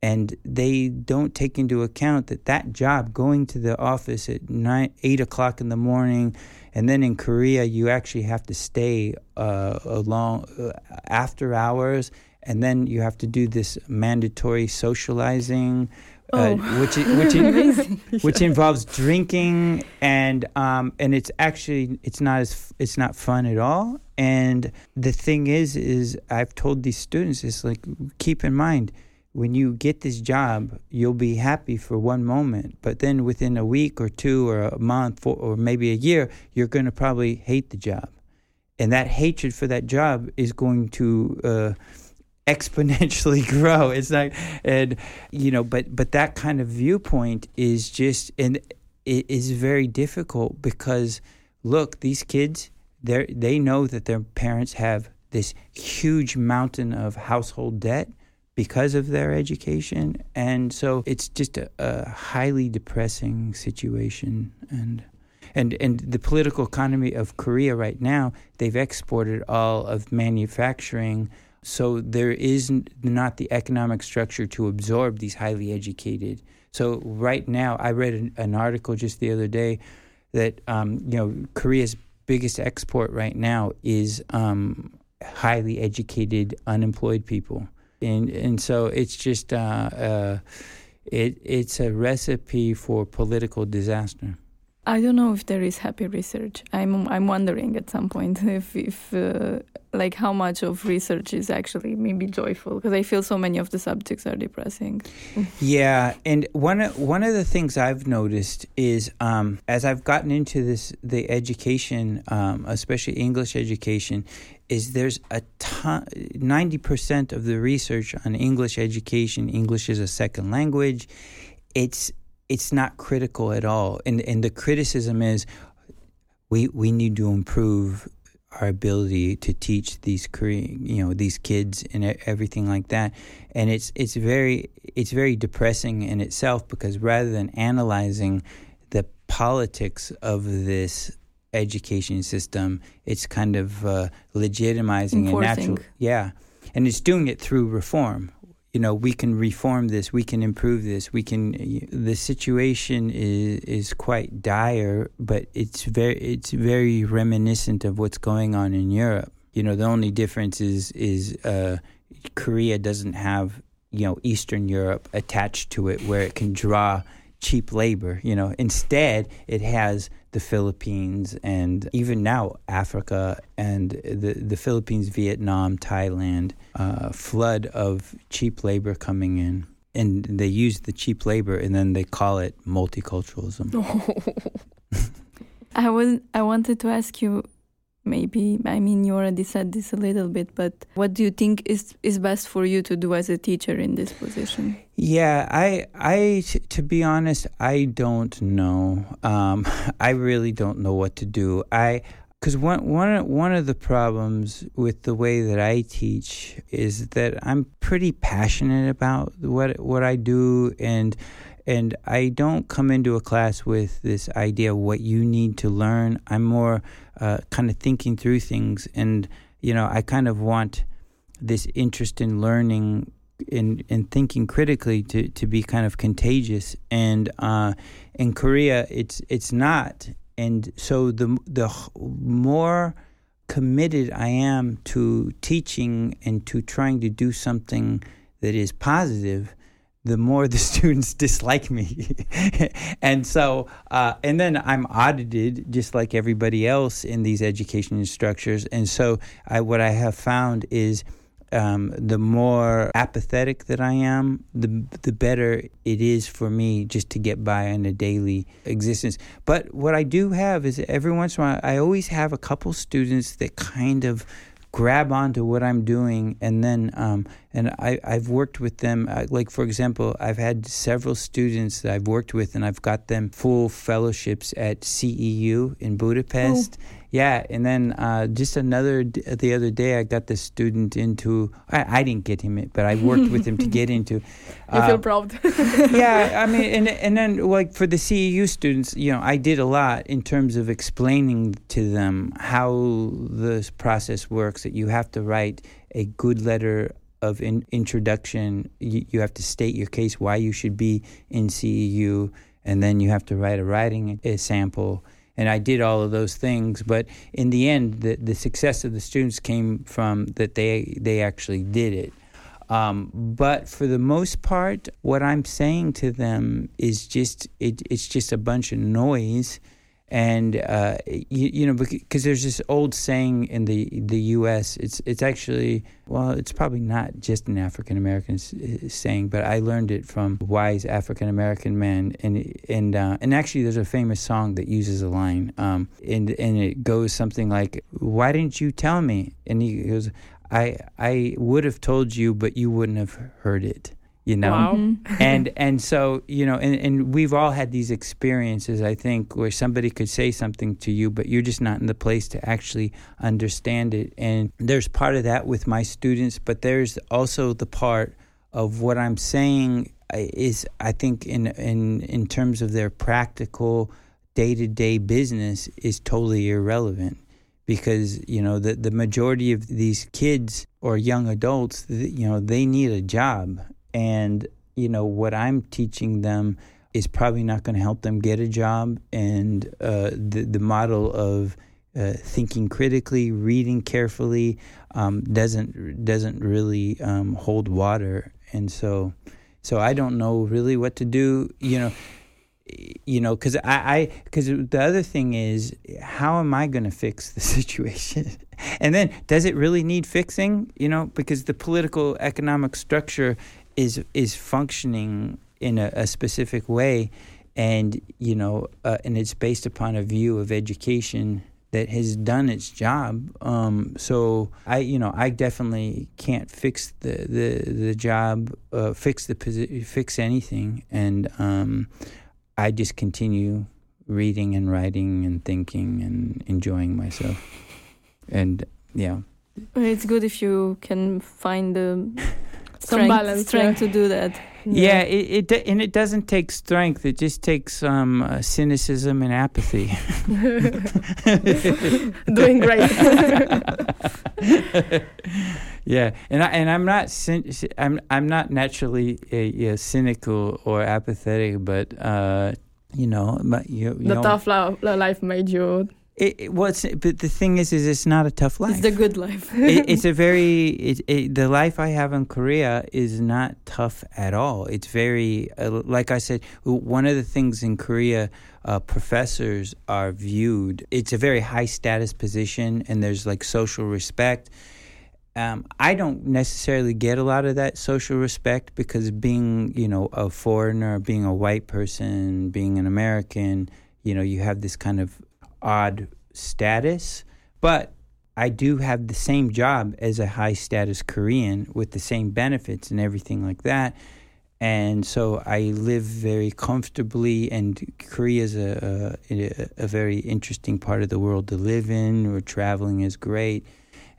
and they don't take into account that that job going to the office at nine eight o'clock in the morning and then in korea you actually have to stay uh, along uh, after hours and then you have to do this mandatory socializing uh, Oh. which which i- Amazing. which involves drinking and um, and it's actually it's not as it's not fun at all. And the thing is, is I've told these students, it's like keep in mind when you get this job, you'll be happy for one moment, but then within a week or two or a month or, maybe a year, you're going to probably hate the job, and that hatred for that job is going to uh, exponentially grow. It's like, and you know, but but that kind of viewpoint is just and it is very difficult because look, these kids, they they know that their parents have this huge mountain of household debt because of their education, and so it's just a, a highly depressing situation and. And, and the political economy of Korea right now, they've exported all of manufacturing so there is not the economic structure to absorb these highly educated. So right now, I read an, an article just the other day that um, you know Korea's biggest export right now is um, highly educated unemployed people, and and so it's just uh, uh, it it's a recipe for political disaster. I don't know if there is happy research. I'm I'm wondering at some point if if uh, like how much of research is actually maybe joyful because I feel so many of the subjects are depressing. Yeah, and one one of the things I've noticed is um, as I've gotten into this the education, um, especially English education, is there's a ton. Ninety percent of the research on English education, English is a second language, it's it's not critical at all, and and the criticism is we we need to improve our ability to teach these you know, these kids and everything like that. And it's it's very it's very depressing in itself because rather than analyzing the politics of this education system, it's kind of uh, legitimizing a natural, yeah, and it's doing it through reform. You know, we can reform this, we can improve this, we can. The situation is is quite dire, but it's very it's very reminiscent of what's going on in Europe. You know, the only difference is is uh, Korea doesn't have you know Eastern Europe attached to it, where it can draw cheap labor. You know, instead it has the Philippines and even now Africa and the the Philippines, Vietnam, Thailand, uh, flood of cheap labor coming in. And they use the cheap labor, and then they call it multiculturalism. I was I wanted to ask you maybe I mean you already said this a little bit but what do you think is is best for you to do as a teacher in this position? Yeah, i i to be honest, I don't know. Um, I really don't know what to do. I, because one, one, one of the problems with the way that I teach is that I'm pretty passionate about what what I do, and and I don't come into a class with this idea of what you need to learn. I'm more uh, kind of thinking through things, and you know, I kind of want this interest in learning and, in thinking critically to to be kind of contagious. And uh in Korea it's it's not. And so the the more committed I am to teaching and to trying to do something that is positive the more the students dislike me and so uh, and then i'm audited just like everybody else in these education structures and so I, what i have found is um, the more apathetic that I am, the the better it is for me just to get by in a daily existence. But what I do have is every once in a while, I always have a couple students that kind of grab onto what I'm doing, and then um, and I I've worked with them. Uh, like for example, I've had several students that I've worked with, and I've got them full fellowships at CEU in Budapest. Yeah, and then uh, just another the other day, I got the student into. I, I didn't get him, but I worked with him to get into. You uh, feel proud. yeah, I mean, and and then like for the CEU students, you know, I did a lot in terms of explaining to them how this process works. That you have to write a good letter of in, introduction. You, you have to state your case why you should be in CEU, and then you have to write a writing a sample. And I did all of those things, but in the end, the the success of the students came from that they they actually did it. Um, but for the most part, what I'm saying to them is just it, it's just a bunch of noise and uh, you, you, know because there's this old saying in the the U.S. It's it's actually well, it's probably not just an African American saying, but I learned it from a wise African American man, and and uh, and actually there's a famous song that uses a line, um, and and it goes something like, "Why didn't you tell me?" And he goes, "I I would have told you, but you wouldn't have heard it." You know wow. Mm-hmm. and and so you know and, and we've all had these experiences i think where somebody could say something to you but you're just not in the place to actually understand it and there's part of that with my students but there's also the part of what i'm saying uh, is i think in in in terms of their practical day-to-day business is totally irrelevant because you know the the majority of these kids or young adults you know they need a job and you know what I'm teaching them is probably not going to help them get a job. And uh, the the model of uh, thinking critically, reading carefully, um, doesn't doesn't really um, hold water. And so, so I don't know really what to do. You know, you know, because I because the other thing is, how am I going to fix the situation? and then, does it really need fixing? You know, because the political economic structure is is functioning in a, a specific way, and you know, uh, and it's based upon a view of education that has done its job. Um, so I, you know, I definitely can't fix the the the job, uh, fix the posi- fix anything, and um, I just continue reading and writing and thinking and enjoying myself. And yeah, it's good if you can find the some balance, strength yeah. to do that. Yeah, yeah it, it, and it doesn't take strength. It just takes um, uh, cynicism and apathy. Doing great. yeah, and I and I'm not I'm I'm not naturally uh, cynical or apathetic, but uh, you know, but you, you the know, tough life made you it, it what's but the thing is is it's not a tough life. It's the good life. it, it's a very it, it, the life I have in Korea is not tough at all. It's very uh, like I said. One of the things in Korea. Uh, professors are viewed. It's a very high status position, and there's like social respect. Um, I don't necessarily get a lot of that social respect because being, you know, a foreigner, being a white person, being an American, you know, you have this kind of odd status, but I do have the same job as a high status Korean with the same benefits and everything like that. And so I live very comfortably, and Korea is a, a, a very interesting part of the world to live in, where traveling is great.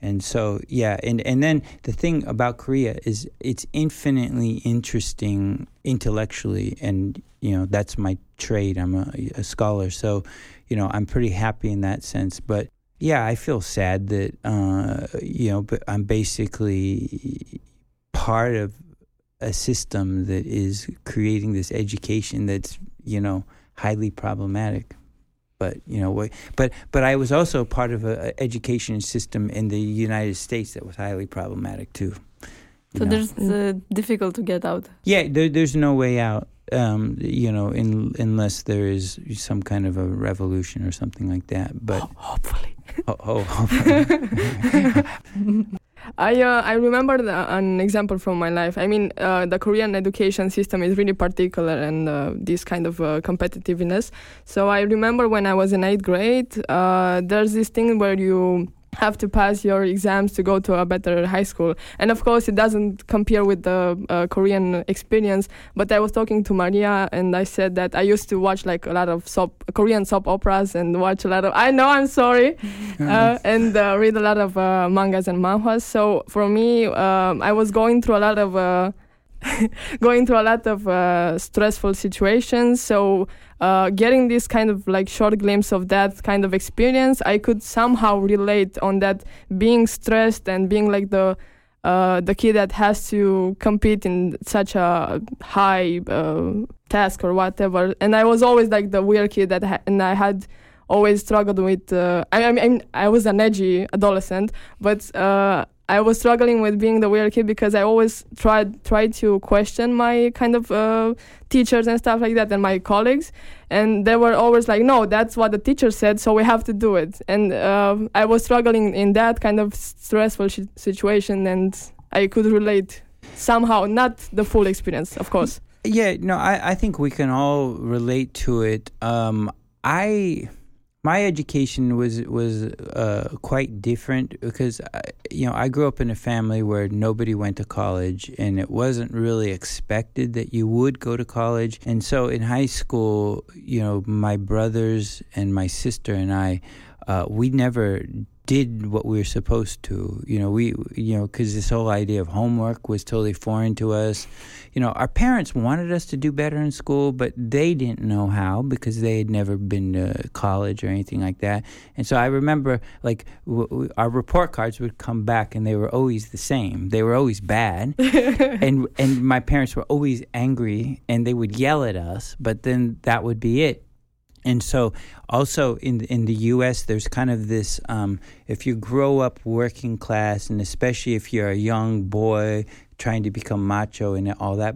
And so, yeah, and, and then the thing about Korea is it's infinitely interesting intellectually, and, you know, that's my trade. I'm a, a scholar. So, you know, I'm pretty happy in that sense. But yeah, I feel sad that uh, you know, but I'm basically part of a system that is creating this education that's you know highly problematic. But you know, but but I was also part of an education system in the United States that was highly problematic too. So know. there's uh, difficult to get out. Yeah, there, there's no way out um, you know, in, unless there is some kind of a revolution or something like that. But hopefully, oh, oh hopefully. I uh, I remember the, an example from my life. I mean, uh, the Korean education system is really particular and uh, this kind of uh, competitiveness. So I remember when I was in eighth grade, uh, there's this thing where you have to pass your exams to go to a better high school. And of course, it doesn't compare with the uh, Korean experience. But I was talking to Maria, and I said that I used to watch like a lot of soap, Korean soap operas and watch a lot of. I know I'm sorry, uh, and uh, read a lot of uh, mangas and manhwas. So for me, um, I was going through a lot of. Going through a lot of uh, stressful situations. So uh, getting this kind of like short glimpse of that kind of experience, I could somehow relate on that being stressed and being like the uh, the kid that has to compete in such a high uh, task or whatever. And I was always like the weird kid that, ha- and I had always struggled with. Uh, I, I mean, I was an edgy adolescent, but uh, I was struggling with being the weird kid because I always tried tried to question my kind of uh, teachers and stuff like that and my colleagues, and they were always like, "No, that's what the teacher said, so we have to do it." And uh, I was struggling in that kind of stressful sh- situation, and I could relate somehow, not the full experience, of course. Yeah, no, I, I think we can all relate to it. Um, I my education was was uh, quite different because I, you know I grew up in a family where nobody went to college and it wasn't really expected that you would go to college. And so in high school you know my brothers and my sister and I uh, we never did what we were supposed to. You know, we, you know, because this whole idea of homework was totally foreign to us. You know, our parents wanted us to do better in school, but they didn't know how because they had never been to college or anything like that. And so I remember, like, w- w- our report cards would come back and they were always the same. They were always bad, and and my parents were always angry and they would yell at us. But then that would be it and so, also in in the U.S., there's kind of this: um, if you grow up working class, and especially if you're a young boy trying to become macho and all that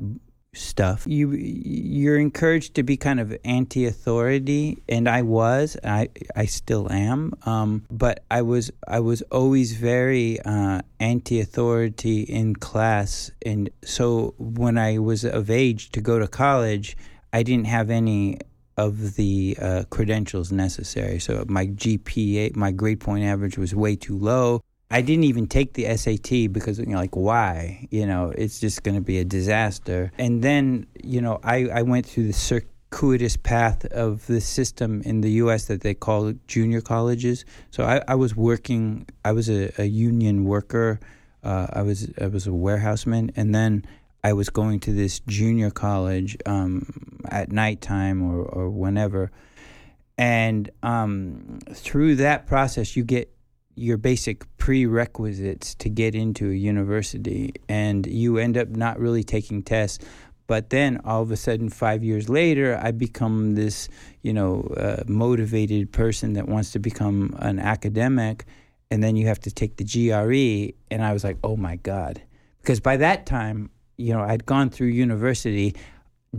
stuff, you you're encouraged to be kind of anti-authority, and I was, I I still am, um, but I was I was always very uh, anti-authority in class, and so when I was of age to go to college, I didn't have any of the uh, credentials necessary. So my GPA, my grade point average was way too low. I didn't even take the SAT because, you know, like, why? You know, it's just going to be a disaster. And then, you know, I, I went through the circuitous path of the system in the U.S. that they call junior colleges. So I, I was working, I was a, a union worker. Uh, I was I was a warehouseman, and then I was going to this junior college um, at nighttime or, or whenever. And um, through that process, you get your basic prerequisites to get into a university. And you end up not really taking tests. But then all of a sudden, five years later, I become this, you know, uh, motivated person that wants to become an academic. And then you have to take the GRE. And I was like, oh my God. Because by that time, you know, I'd gone through university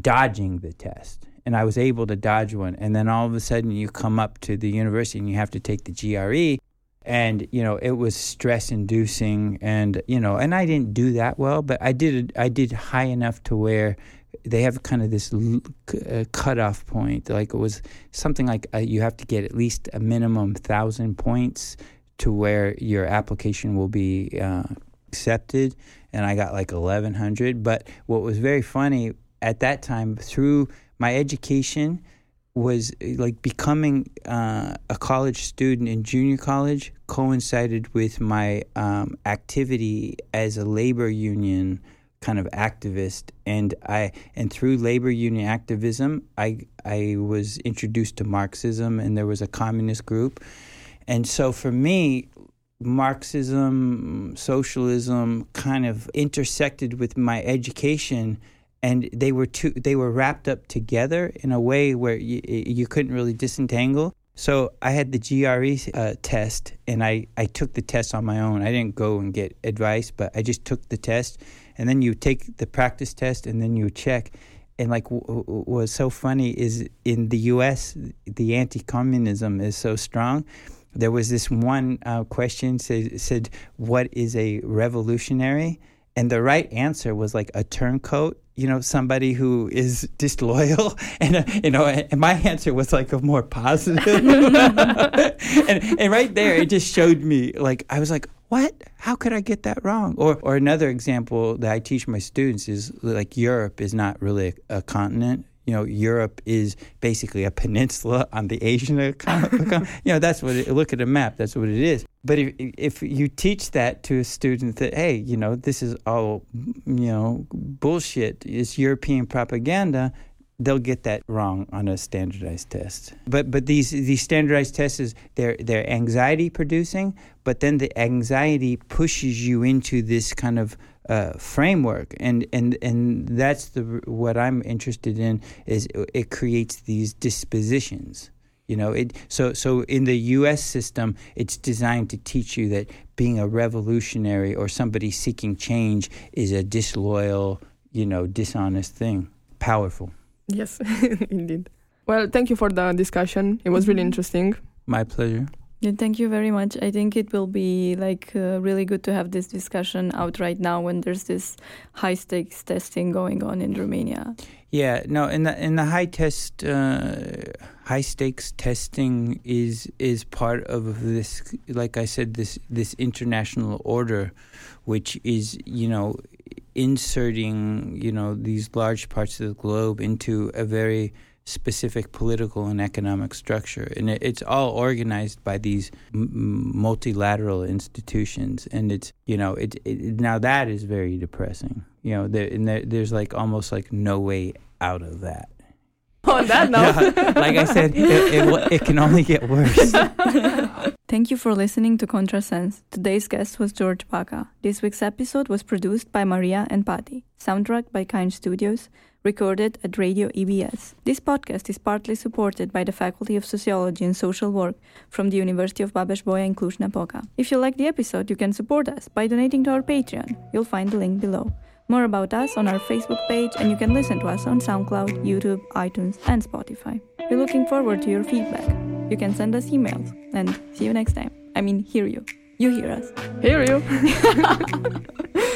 dodging the test and I was able to dodge one. And then all of a sudden you come up to the university and you have to take the GRE. And, you know, it was stress inducing and, you know, and I didn't do that well, but I did, I did high enough to where they have kind of this uh, cutoff point. Like it was something like uh, you have to get at least a minimum thousand points to where your application will be uh, accepted and I got like 1100 but what was very funny at that time through my education was like becoming uh, a college student in junior college coincided with my um, activity as a labor union kind of activist. And I and through labor union activism I I was introduced to Marxism and there was a communist group. And so for me Marxism, socialism kind of intersected with my education and they were two they were wrapped up together in a way where you, you couldn't really disentangle. So I had the GRE uh, test and I, I took the test on my own. I didn't go and get advice, but I just took the test and then you take the practice test and then you check and like w- was so funny is in the US the anti-communism is so strong there was this one uh, question said, said, "What is a revolutionary?" And the right answer was like a turncoat, you know, somebody who is disloyal. And, uh, you know, and my answer was like a more positive. and, and right there, it just showed me, like, I was like, what? How could I get that wrong? Or, or another example that I teach my students is like Europe is not really a continent you know, Europe is basically a peninsula on the Asian economy. you know, that's what it, look at a map. That's what it is. But if if you teach that to a student that hey, you know, this is all you know bullshit. It's European propaganda. They'll get that wrong on a standardized test. But but these these standardized tests is they're they're anxiety producing. But then the anxiety pushes you into this kind of uh, framework, and and and that's the what I'm interested in is it creates these dispositions. You know, it so so in the U.S. system, it's designed to teach you that being a revolutionary or somebody seeking change is a disloyal, you know, dishonest thing. Powerful. Yes, indeed. Well, thank you for the discussion. It was really interesting. My pleasure. Yeah, thank you very much. I think it will be like uh, really good to have this discussion out right now when there's this high stakes testing going on in Romania. Yeah, no, in the in the high test, uh, high stakes testing is is part of this. Like I said, this this international order, which is you know inserting you know these large parts of the globe into a very specific political and economic structure, and it, it's all organized by these m- multilateral institutions. And it's you know it, it now that is very depressing. You know, there, and there, there's like almost like no way out of that. On that note, Yeah, like I said, it, it, it can only get worse. Thank you for listening to Contrasense. Today's guest was George Baca. This week's episode was produced by Maria and Patti, soundtrack by Kind Studios, recorded at Radio EBS. This podcast is partly supported by the Faculty of Sociology and Social Work from the University of Babes-Bolyai in Cluj-Napoca. If you like the episode, you can support us by donating to our Patreon. You'll find the link below. More about us on our Facebook page, and you can listen to us on SoundCloud, YouTube, iTunes, and Spotify. We're looking forward to your feedback. You can send us emails, and see you next time. I mean, hear you. You hear us. hear you.